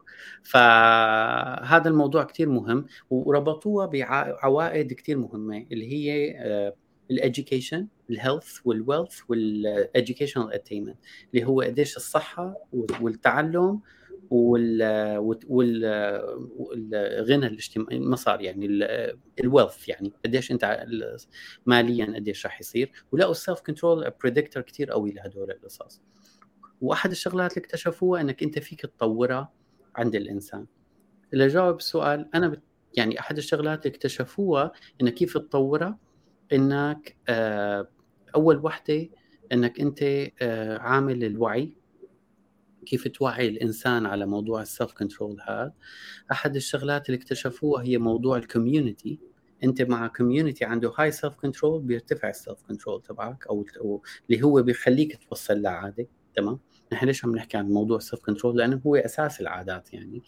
فهذا الموضوع كثير مهم وربطوها بعوائد كثير مهمة اللي هي الاديوكيشن الهيلث والويلث والاديوكيشنال اتينمنت اللي هو قديش الصحة والتعلم والغنى الاجتماعي المصاري يعني ال wealth يعني قديش أنت ماليا قديش راح يصير. ولقوا ال self-control predictor كثير قوي لهدول القصص. واحد الشغلات اللي اكتشفوها إنك أنت فيك تطورها عند الإنسان. اللي جاوب السؤال أنا بت... يعني أحد الشغلات اللي اكتشفوها إنك كيف تطورها؟ إنك آه أول وحدة إنك أنت آه عامل الوعي. كيف توعي الإنسان على موضوع ال self-control هذا. أحد الشغلات اللي اكتشفوها هي موضوع ال community أنت مع community عنده هاي self-control بيرتفع ال self-control تبعك أو اللي هو بيخليك توصل لعادة تمام؟ نحن ليش عم نحكي عن موضوع ال self-control لأنه هو أساس العادات يعني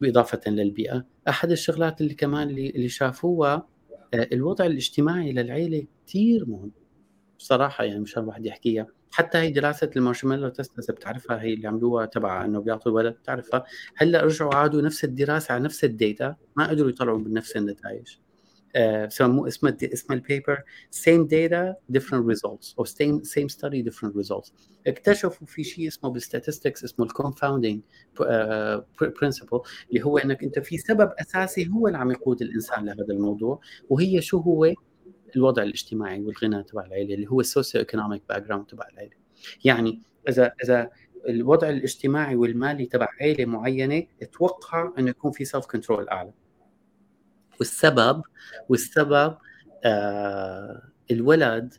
بإضافة للبيئة. أحد الشغلات اللي كمان اللي, شافوها آه، الوضع الاجتماعي للعيلة كثير مهم. بصراحه يعني مشان الواحد يحكيها. حتى هي دراسة ال marshmallow test إذا بتعرفها هي اللي عملوها تبع إنه بيعطوا الولد بتعرفها؟ هلأ رجعوا عادوا نفس الدراسة على نفس ال data ما قدروا يطلعوا بنفس النتائج. بسموه اسمه اسم ال paper same data different results أو same same study different results. اكتشفوا في شيء اسمه بال statistics اسمه ال confounding principle اللي هو إنك أنت في سبب أساسي هو اللي عم يقود الإنسان لهذا الموضوع وهي شو هو؟ الوضع الاجتماعي والغنى تبع العائله اللي هو ال socioeconomic background تبع العائله يعني إذا إذا الوضع الاجتماعي والمالي تبع عائله معينة أتوقع إنه يكون في self-control أعلى. والسبب والسبب آه الولد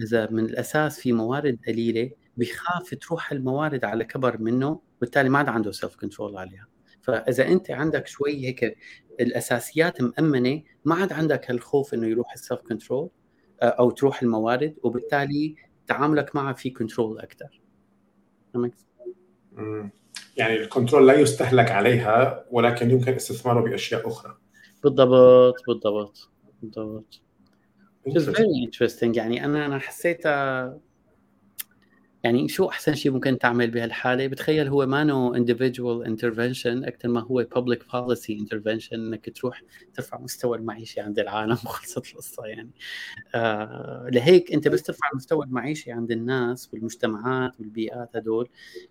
إذا من الأساس في موارد قليلة بيخاف تروح الموارد على كبر منه وبالتالي ما عاد عنده self-control عليها. فإذا أنت عندك شوي هيك الأساسيات مأمنة ما عاد عندك هالخوف إنه يروح ال self-control آه، أو تروح الموارد وبالتالي تعاملك معها في control أكثر يعني ال control لا يستهلك عليها ولكن يمكن استثماره بأشياء أخرى. بالضبط بالضبط بالضبط. It's very interesting. يعني أنا أنا حسيت يعني شو أحسن شيء ممكن تعمل بهالحالة؟ بتخيل هو مانو individual intervention أكثر ما هو public policy intervention إنك تروح ترفع مستوى المعيشة عند العالم وخلصت القصة يعني. آه لهيك أنت بس ترفع مستوى المعيشة عند الناس والمجتمعات والبيئات هدول.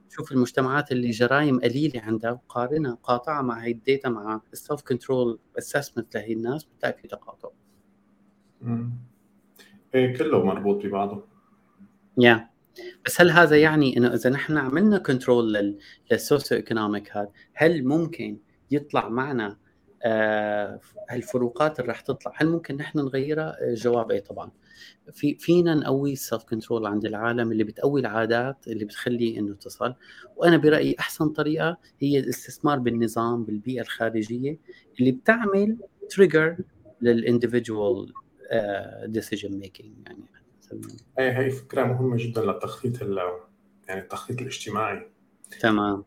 شوف المجتمعات اللي جرائم قليلة عندها وقارنها قاطعها مع هي الداتا مع ال self control assessment لهي الناس بتلاقي في تقاطع إيه كله مربوط ببعضه. يا yeah. بس هل هذا يعني إنه إذا نحن عملنا control لل socio economic هذا هل ممكن يطلع معنا آه هالفروقات اللي راح تطلع؟ هل ممكن نحن نغيرها؟ الجواب إيه طبعا. في فينا نقوي ال self control عند العالم اللي بتقوي العادات اللي بتخلي إنه تصل. وأنا برأيي أحسن طريقة هي الاستثمار بالنظام بالبيئة الخارجية اللي بتعمل trigger لل individual decision making يعني. اي هي فكرة مهمة جدا للتخطيط يعني التخطيط الاجتماعي. تمام.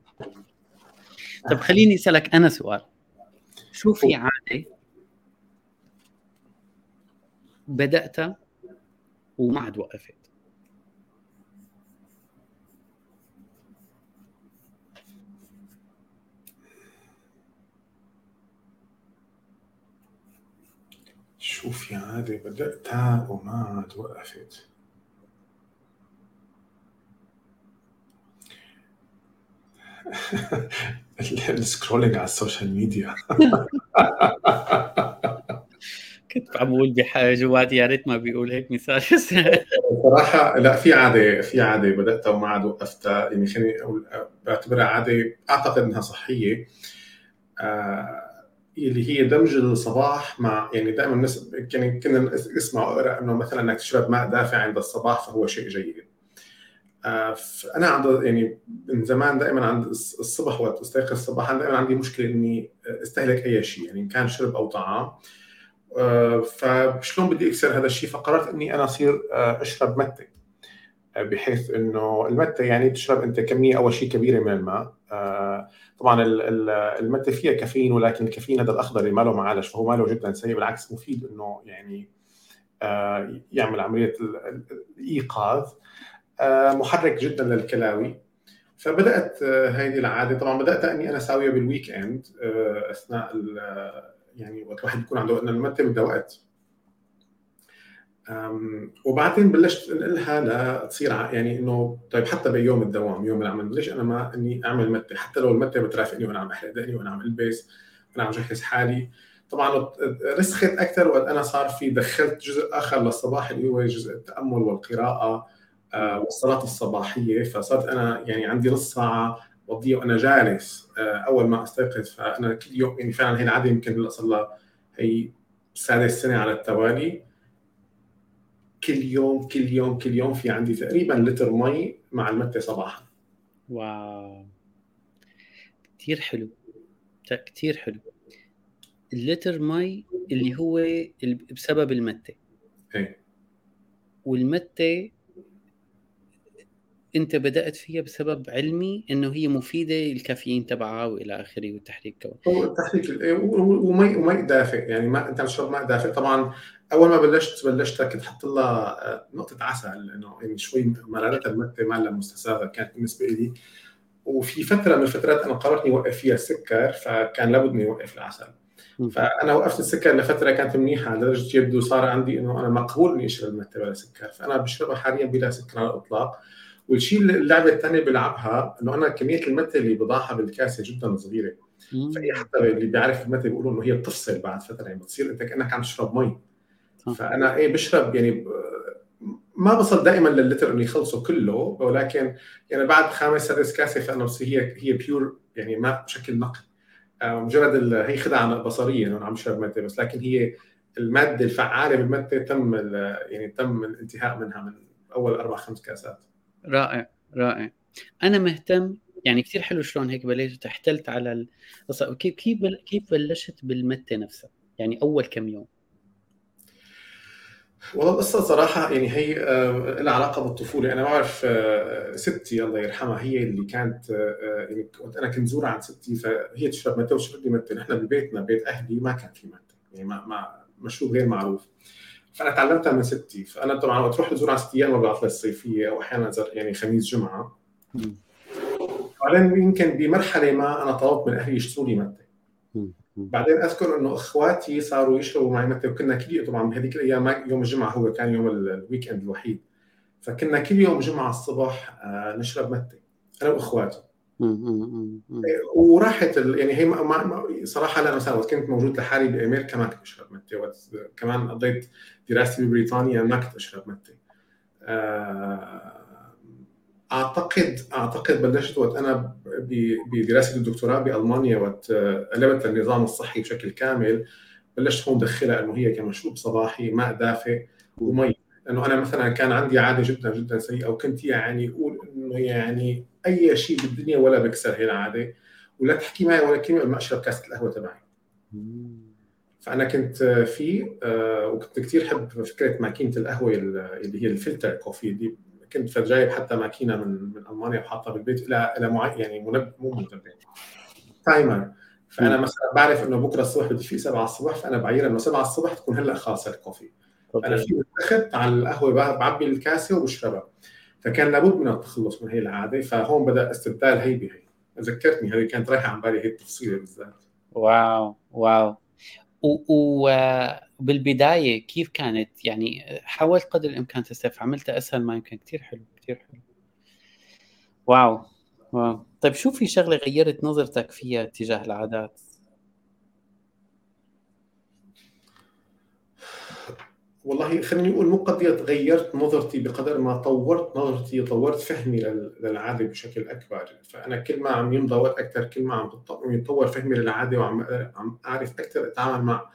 طب خليني أسألك أنا سؤال. شو في عادة بداتها وما عاد وقفت؟ شوف يا عادة بدأتها وما عاد وقفت ال scrolling على ال social media. كنت عم بقول جواتي يا ريت ما بيقول هيك مثال. صراحة لا في عادة في عادة بدأتها وما عاد وقفتها. يعني خليني أقول بعتبرها عادة أعتقد أنها صحية. آه اللي هي دمج الصباح مع يعني دائما الناس يعني كنا نسمع واقرا إنه مثلا إنك تشرب ماء دافع عند الصباح فهو شيء جيد. آه أنا عند يعني من زمان دائما عند الصبح وقت أستيقظ صباحا دائما عندي مشكلة إني أستهلك أي شيء يعني إن كان شرب أو طعام. آه فشلون بدي أكسر هذا الشيء؟ فقررت إني أنا أصير آه أشرب متة. بحيث إنه المتة يعني تشرب أنت كمية أول شيء كبيرة من الماء. آه، طبعا المته فيها كافيين ولكن الكافيين هذا الأخضر اللي ما له معالج فهو ما له جدا سيء بالعكس مفيد إنه يعني آه، يعمل عملية الإيقاظ آه، محرك جدا للكلاوي. فبدأت هذه العادة. طبعا بدأت أني أنا اساويها بال weekend أثناء يعني وقت الواحد بيكون عنده انه المته بدها وقت وبعدين بلشت انقلها لتصير يعني إنه طيب حتى بيوم الدوام يوم العمل ليش أنا ما إني أعمل متة حتى لو المتة بترافقني وأنا عم احلق دقني وأنا عم ألبس وأنا عم جهز حالي. طبعا رسخت أكثر وقت أنا صار في دخلت جزء آخر للصباح اللي هو جزء التأمل والقراءة آه، والصلاة الصباحية. فصرت أنا يعني عندي نص ساعة بقضيها وأنا جالس آه، أول ما استيقظ. فأنا كل يوم يعني فعلا هي العادة يمكن هلا صار لها هي سادس سنة على التوالي. كل يوم كل يوم كل يوم في عندي تقريبا لتر مي مع المتة صباحا. واو. كثير حلو. كثير حلو. اللتر مي اللي هو بسبب المتة إيه. والمتة أنت بدأت فيها بسبب علمي إنه هي مفيدة الكافيين تبعها وإلى آخره والتحريك كمان. هو التحريك ومي ومي دافئ. يعني ما أنت تشرب ماء دافئ. طبعا أول ما بلشت بلشت كنت حط لها آه، نقطة عسل لأنه يعني شوي مرارتها المته ما لها مستساغة كانت بالنسبة لي وفي فترة من الفترات أنا قررت إني أوقف فيها السكر فكان لابد إني أوقف العسل. فأنا وقفت السكر لفتره كانت منيحة لدرجة يبدو صار عندي إنه أنا مقبول إني أشرب المته بلا سكر. فأنا بشربها حاليا بلا سكر على الإطلاق. والشيء اللعبة الثانية بلعبها إنه أنا كمية المته اللي بضعها بالكاسة جدا صغيرة. فهي حتى اللي بيعرف المته بيقولوا إنه هي بتفصل بعد فترة يعني بتصير أنت كأنك عم تشرب مي. فأنا إيه بشرب يعني ما بصل دائما للتر إنه يخلصوا كله ولكن يعني بعد خامس سادس كاسه فانه هي هي بيور يعني ماء بشكل نقي. آه، مجرد هي خدعة بصريه انه عم شرب مادة بس لكن هي المادة الفعالة بالمادة تم يعني تم الانتهاء منها من أول أربع خمس كاسات. رائع رائع. أنا مهتم يعني كثير حلو شلون هيك بلشت احتلت على كيف كيف كيف بلشت بالمته نفسها؟ يعني أول كم يوم؟ والله القصة صراحة يعني هي آه، لها علاقة بالطفولة. أنا بعرف آه، ستي الله يرحمها هي اللي كانت آه، يعني وقت أنا كنت زور عند ستي فهي تشرب متى وشرب لي متى. نحن ببيتنا بيت أهلي ما كان في متى. يعني ما ما مشروب غير معروف. فأنا تعلمتها من ستي. فأنا طبعا وقت تروح تزور عند ستي يا اما بالعطله الصيفيه أو أحيانا يعني خميس جمعة. بعدين يمكن بمرحلة ما أنا طلبت من أهلي يشتروا لي متى. بعدين أذكر إنه إخواتي صاروا يشربوا معي متة وكنا كل طبعا بهذيك الأيام يوم الجمعة هو كان يوم ال weekend الوحيد. فكنا كل يوم جمعة الصبح آه، نشرب متة أنا وإخواتي. وراحت يعني هي ما صراحة لا مثلا كنت موجود لحالي بأمريكا ما كنت أشرب متة كمان قضيت دراستي ببريطانيا ما كنت أشرب متة آه، اعتقد أعتقد بلشت وقت أنا بدراسه الدكتوراه بألمانيا وقت قلبت النظام الصحي بشكل كامل. بلشت هون دخلها إنه هي كمشروب صباحي ماء دافئ ومي. لأنه أنا مثلا كان عندي عادة جدا جدا سيئة وكنت يعني أقول إنه يعني أي شيء بالدنيا ولا بكسر هي العادة. ولا تحكي معي ولا كلمة ما أشرب كاسة القهوة تبعي. فأنا كنت في آه، وكنت كثير احب فكرة ماكينة القهوة اللي هي الفلتر كوفي اللي كنت جايب حتى ماكينه من من ألمانيا وحاطها بالبيت إلى إلى يعني منبه مو منبه timer فأنا مثلا بعرف إنه بكرة الصبح بدي في 7 الصبح فأنا بعير إنه 7 الصبح تكون هلأ خالصه ال coffee. أنا في اخذت على القهوة بعبي الكاسة وبشربها. فكان لابد من التخلص من هي العادة فهون بدأ استبدال هي. بهي ذكرتني هذه كانت رايحة عن بالي هي التفصيلة بالذات. wow wow. وبالبدايه كيف كانت؟ يعني حاولت قدر الإمكان تستف عملتها أسهل ما يمكن. كثير حلو كثير حلو. واو واو. طيب شو في شغلة غيرت نظرتك فيها تجاه العادات؟ والله خليني أقول مو قضية غيرت نظرتي بقدر ما طورت نظرتي طورت فهمي للعادة بشكل أكبر. فأنا كل ما عم يمضى وقت أكثر كل ما عم يتطور فهمي للعادة وعم عم أعرف أكثر أتعامل مع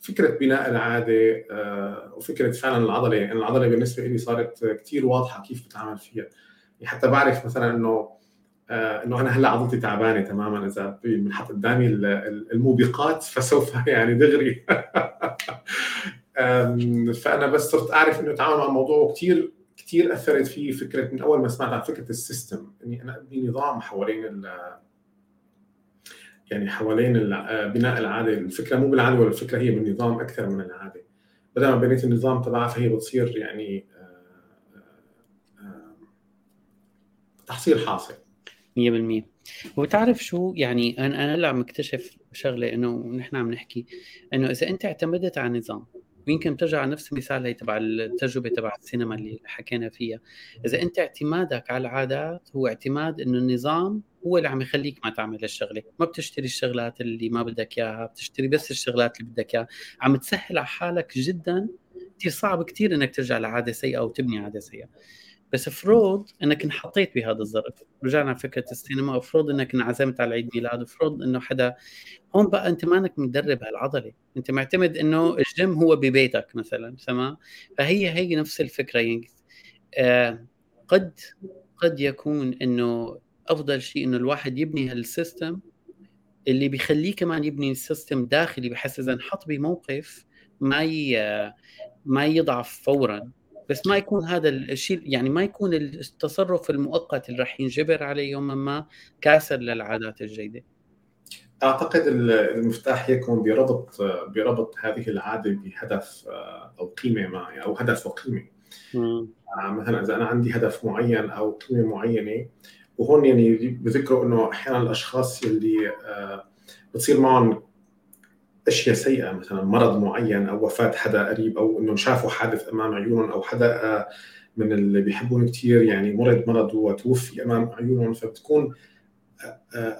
فكرة بناء العادة آه، وفكرة فعلا العضلة. يعني العضلة بالنسبة لي صارت كثير واضحة كيف بتعامل فيها. يعني حتى بعرف مثلا إنه آه، إنه أنا هلأ عضلتي تعبانة تماما إذا بنحط قدامي الموبقات فسوف يعني دغري. فأنا بس صرت أعرف إنه اتعامل مع الموضوع كثير كثير أثرت فيه فكرة من أول ما سمعت عن فكرة السيستم إني أنا ابني نظام حوالين يعني حوالين بناء العادة الفكرة مو بالعادة ولا الفكرة هي بالنظام أكثر من العادة. بدل ما بنيت النظام تبعها فهي بتصير يعني آه، آه، تحصيل حاصل. 100% وبتعرف شو؟ يعني أنا أنا هلا عم اكتشف شغلة إنه نحن عم نحكي إنه إذا أنت اعتمدت على نظام ويمكن بترجع على نفس المثال هي تبع التجربة تبع السينما اللي حكينا فيها. إذا أنت اعتمادك على العادات هو اعتماد إنه النظام هو اللي عم يخليك ما تعمل الشغله ما بتشتري الشغلات اللي ما بدك إياها بتشتري بس الشغلات اللي بدك إياها. عم تسهل على حالك جدا. كثير صعب كثير إنك ترجع لعادة سيئة أو تبني عادة سيئة. بس افرض إنك انحطيت بهذا الظرف. رجعنا فكرة السينما افرض إنك انعزمت على عيد ميلاد افرض إنه حدا هون بقى أنت مانك مدرب هالعضلة. أنت معتمد إنه الجيم هو ببيتك مثلا تمام؟ فهي هي نفس الفكرة يعني آه قد قد يكون إنه أفضل شيء إنه الواحد يبني هال system اللي بيخليه كمان يبني system داخلي بحس إذا انحط بموقف ما ما يضعف فورا. بس ما يكون هذا الشيء يعني ما يكون التصرف المؤقت اللي راح ينجبر عليه يوما ما كاسر للعادات الجيدة. أعتقد المفتاح يكون بربط بربط هذه العادة بهدف أو قيمة ما أو هدف وقيمة. آه، مثلا إذا أنا عندي هدف معين أو قيمة معينة وهون يعني بذكروا إنه أحيانا الأشخاص اللي آه، بتصير معهم اشياء سيئة مثلا مرض معين أو وفاة حدا قريب أو إنه شافوا حادث أمام عيونهم أو حدا من اللي بيحبون كثير يعني مرض مرض وتوفي أمام عيونهم. فبتكون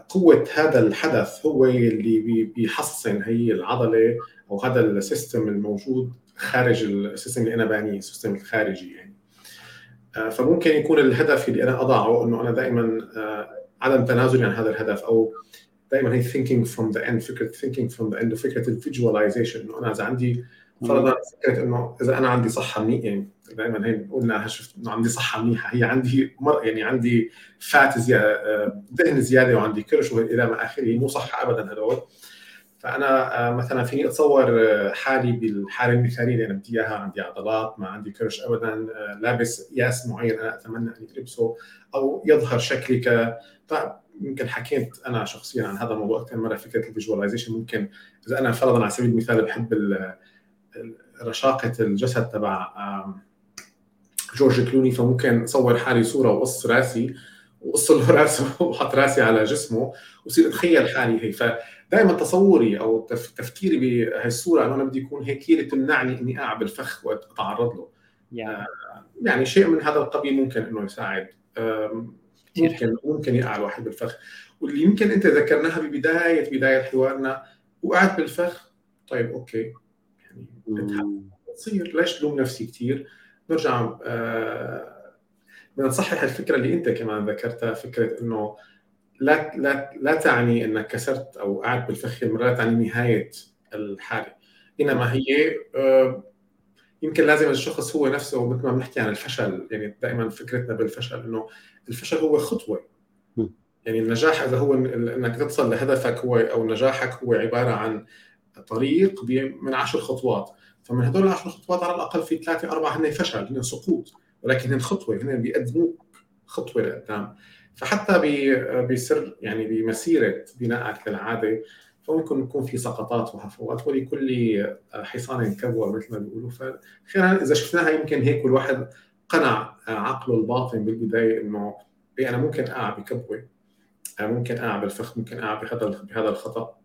قوة هذا الحدث هو اللي بيحصن هي العضلة أو هذا ال system الموجود خارج ال system اللي أنا بانيه ال system الخارجي يعني. فممكن يكون الهدف اللي أنا أضعه إنه أنا دائما عدم تنازلي عن هذا الهدف أو دائما هي thinking from the end فكرة thinking from the end فكره الفيجواليزيشن انه أنا إذا عندي فرضا فكرة إنه إذا أنا عندي صحة منيحة يعني دائما هي قلنا شفت إنه عندي صحة منيحة هي عندي مر يعني عندي فات زياده دهن زيادة وعندي كرش وإلى ما آخره مو صحة ابدا هدول. فأنا مثلا فيني أتصور حالي بالحالة المثالية اللي أنا بدي إياها عندي عضلات ما عندي كرش ابدا لابس قياس معين أنا أتمنى اني البسه أو يظهر شكلي ك يمكن حكيت أنا شخصيا عن هذا الموضوع أكثر مرة فكرة ال visualization ممكن إذا أنا فرضا على سبيل المثال بحب رشاقة الجسد تبع جورج كلوني فممكن أصور حالي صورة وقص رأسي وقص له رأسه وحط رأسي على جسمه وصير أتخيل حالي هي. فدائما تصوري أو تفكيري بهي الصورة إنه أنا بدي يكون هيك هي تمنعني إني اقع بالفخ وأتعرض له. يعني. يعني شيء من هذا القبيل ممكن إنه يساعد. ممكن ممكن يقع الواحد بالفخ. واللي يمكن انت ذكرناها ببداية بدايه حوارنا وقعت بالفخ طيب أوكي. يعني تصير ليش لوم نفسي كثير نرجع آه بدنا نصحح الفكرة اللي انت كمان ذكرتها فكرة إنه لا لا لا تعني إنك كسرت أو قعدت بالفخ مرات تعني نهاية الحالة. إنما هي آه يمكن لازم الشخص هو نفسه مثل ما بنحكي عن الفشل. يعني دائما فكرتنا بالفشل إنه الفشل هو خطوة. يعني النجاح إذا هو إنك تصل لهدفك هو أو نجاحك هو عبارة عن طريق من عشر خطوات. فمن هدول العشر خطوات على الأقل في ثلاثة أربعة هن فشل هن سقوط. ولكن هن خطوة هن بيقدموك خطوة لقدام. فحتى بسر يعني بمسيرة بنائك للعادة فممكن يكون في سقطات وهفوات. ولكل حصان كبوة مثل ما بيقولوا. فخيرا إذا شفناها يمكن هيك الواحد قنع عقله الباطن بالبداية إنه أنا ممكن أقع بكبوة ممكن أقع بالفخ ممكن أقع بهذا بهذا الخطأ.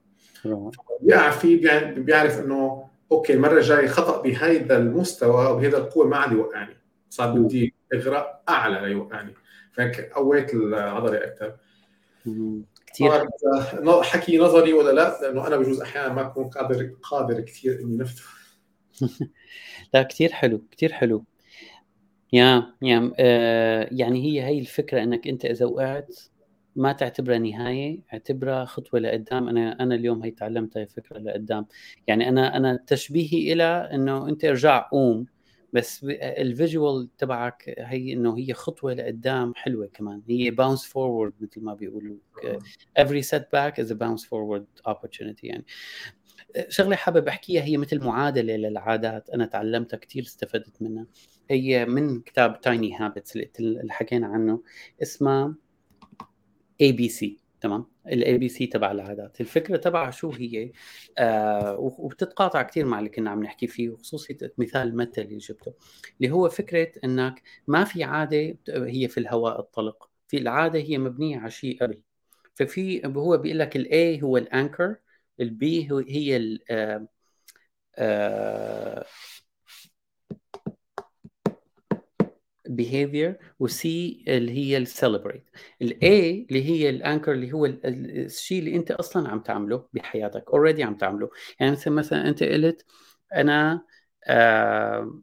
بيقع فيه بيعرف إنه أوكي المرة الجاية خطأ بهذا المستوى أو بهذا القوة ما عاد يوقعني. صار بدي اغراء أعلى ليوقعني فهيك قويت العضلة أكثر كثير حكي نظري ولا لا لأنه أنا بجوز أحيانا ما أكون قادر قادر كثير إني نفذ. لا كثير حلو كثير حلو. يا يا آه يعني هي هي الفكرة إنك أنت إذا وقعت ما تعتبرها نهاية اعتبرها خطوة لقدام. أنا أنا اليوم هي تعلمت هاي الفكرة لقدام. يعني أنا أنا تشبيهي إلى إنه أنت ارجع قوم بس ال visual تبعك هي إنه هي خطوة لقدام حلوة كمان. هي bounce forward مثل ما بيقولوا. every setback is a bounce forward opportunity يعني. شغلة حابب أحكيها هي مثل معادلة للعادات أنا تعلمتها كثير استفدت منها. هي من كتاب Tiny Habits اللي حكينا عنه اسمها ABC تمام؟ ال ABC تبع العادات. الفكرة تبعها شو هي؟ آه وبتتقاطع كثير مع اللي كنا عم نحكي فيه وخصوصي مثال المتة اللي جبته اللي هو فكرة إنك ما في عادة هي في الهواء الطلق في العادة هي مبنية على شيء قبل. ففي هو بيقول لك ال A هو ال anchor ال B هي ال آه آه behavior وسي اللي هي السيلبريت الاي اللي هي الانكر اللي هو الشيء اللي أنت أصلا عم تعمله بحياتك already عم تعمله. يعني مثلا مثلا أنت قلت أنا آه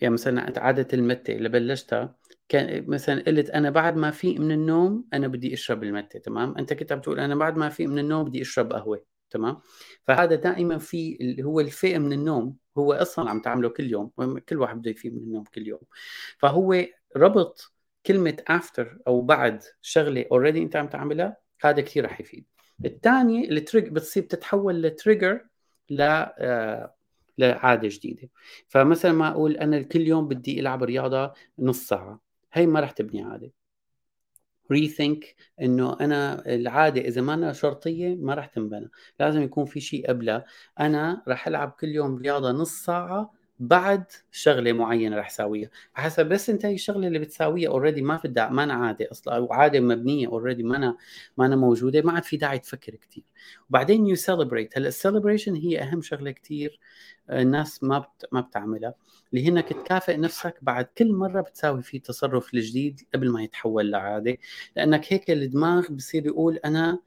يعني مثلا عادة المتة اللي بلشتها كان مثلا قلت أنا بعد ما فيق من النوم أنا بدي أشرب المتة تمام؟ أنت كنت عم تقول أنا بعد ما فيق من النوم بدي أشرب قهوة تمام؟ فهذا دائما في اللي هو الفيق من النوم هو أصلا عم تعمله كل يوم كل واحد بده يفيق من النوم كل يوم. فهو ربط كلمة after أو بعد شغلة already أنت عم تعملها هذا كثير رح يفيد. الثاني التريجر بتصير تتحول ل trigger ل آه لعادة جديدة. فمثلا ما أقول أنا كل يوم بدي ألعب رياضة نص ساعة. هي ما رح تبني عادة. rethink إنه أنا العادة إذا ما أنا شرطية ما راح تنبنى. لازم يكون في شيء قبلها. أنا راح ألعب كل يوم رياضة نص ساعة بعد شغلة معينة رح ساويها. حسب بس انت هي الشغلة اللي بتساويها already ما في داعي ما أنا عاده أصلا أو عادة مبنية already ما أنا ما أنا موجودة ما عاد في داعي تفكر كثير وبعدين you celebrate هلأ ال celebration هي أهم شغلة كثير آه، الناس ما بت... ما بتعملها اللي هي انك تكافئ نفسك بعد كل مرة بتساوي فيه تصرف الجديد قبل ما يتحول لعادة. لأنك هيك الدماغ بصير يقول أنا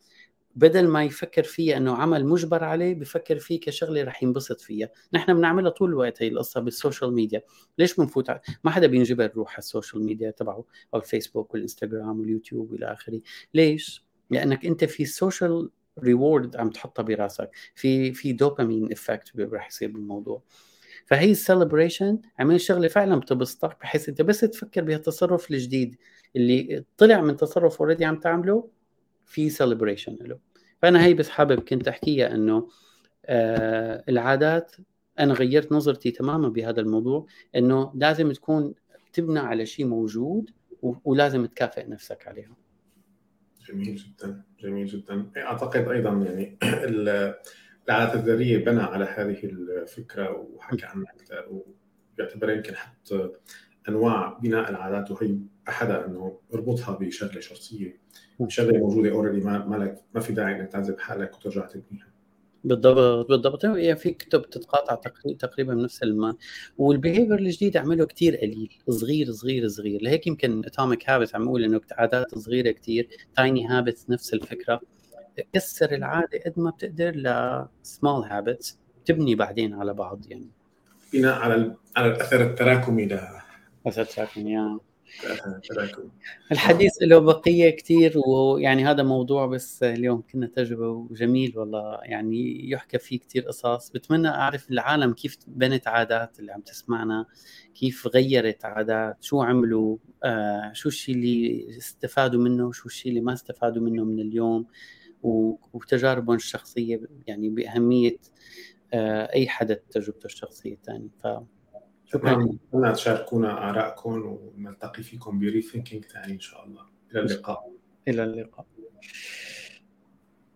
بدل ما يفكر فيها إنه عمل مجبر عليه بفكر فيه كشغلة رح ينبسط فيها. نحن بنعملها طول الوقت هي القصة بال social media. ليش بنفوت ما حدا بينجبر يروح على ال social media تبعه أو الفيسبوك والإنستغرام واليوتيوب والى آخره. ليش؟ لأنك أنت في social reward عم تحطها براسك. في في dopamine effect رح يصير بالموضوع. فهي ال celebration عمل شغلة فعلا بتبسطك بحيث أنت بس تفكر بهالتصرف الجديد اللي طلع من تصرف already عم تعمله في celebration له. فأنا هي بس حابب كنت أحكيها إنه آه العادات أنا غيرت نظرتي تماما بهذا الموضوع إنه لازم تكون تبنى على شيء موجود ولازم تكافئ نفسك عليها. جميل جدا جميل جدا. أعتقد أيضا يعني العادات الذرية بنى على هذه الفكرة وحكى عنها أكثر وبيعتبر يمكن حتى أنواع بناء العادات وهي أحدها إنه أربطها بشغلة شخصية. شغلة موجودة اوريدي ما ما ما في داعي إنك تعذب حالك وترجع تبنيها. بالضبط بالضبط. هي في كتب تتقاطع تقريبا بنفس الما. وال behavior الجديد عمله كتير قليل صغير صغير صغير. لهيك يمكن Atomic Habits عم أقول إنه عادات صغيرة كتير Tiny Habits نفس الفكرة. كسر العادة قد ما بتقدر ل small habits تبني بعدين على بعض يعني. بناء على على الأثر التراكمي ل اثر التراكمي الحديث له بقية كثير ويعني هذا موضوع بس اليوم كنا تجربة جميل والله يعني يحكى فيه كثير قصص. بتمنى أعرف العالم كيف بنت عادات اللي عم تسمعنا كيف غيرت عادات شو عملوا آه شو الشيء اللي استفادوا منه شو الشيء اللي ما استفادوا منه من اليوم وتجاربهم الشخصية يعني بأهمية آه أي حدث تجربته الشخصية الثانية. ف شكرا. اتمنى تشاركونا آرائكم ونلتقي فيكم ب rethinking ثاني إن شاء الله. إلى اللقاء. إلى اللقاء.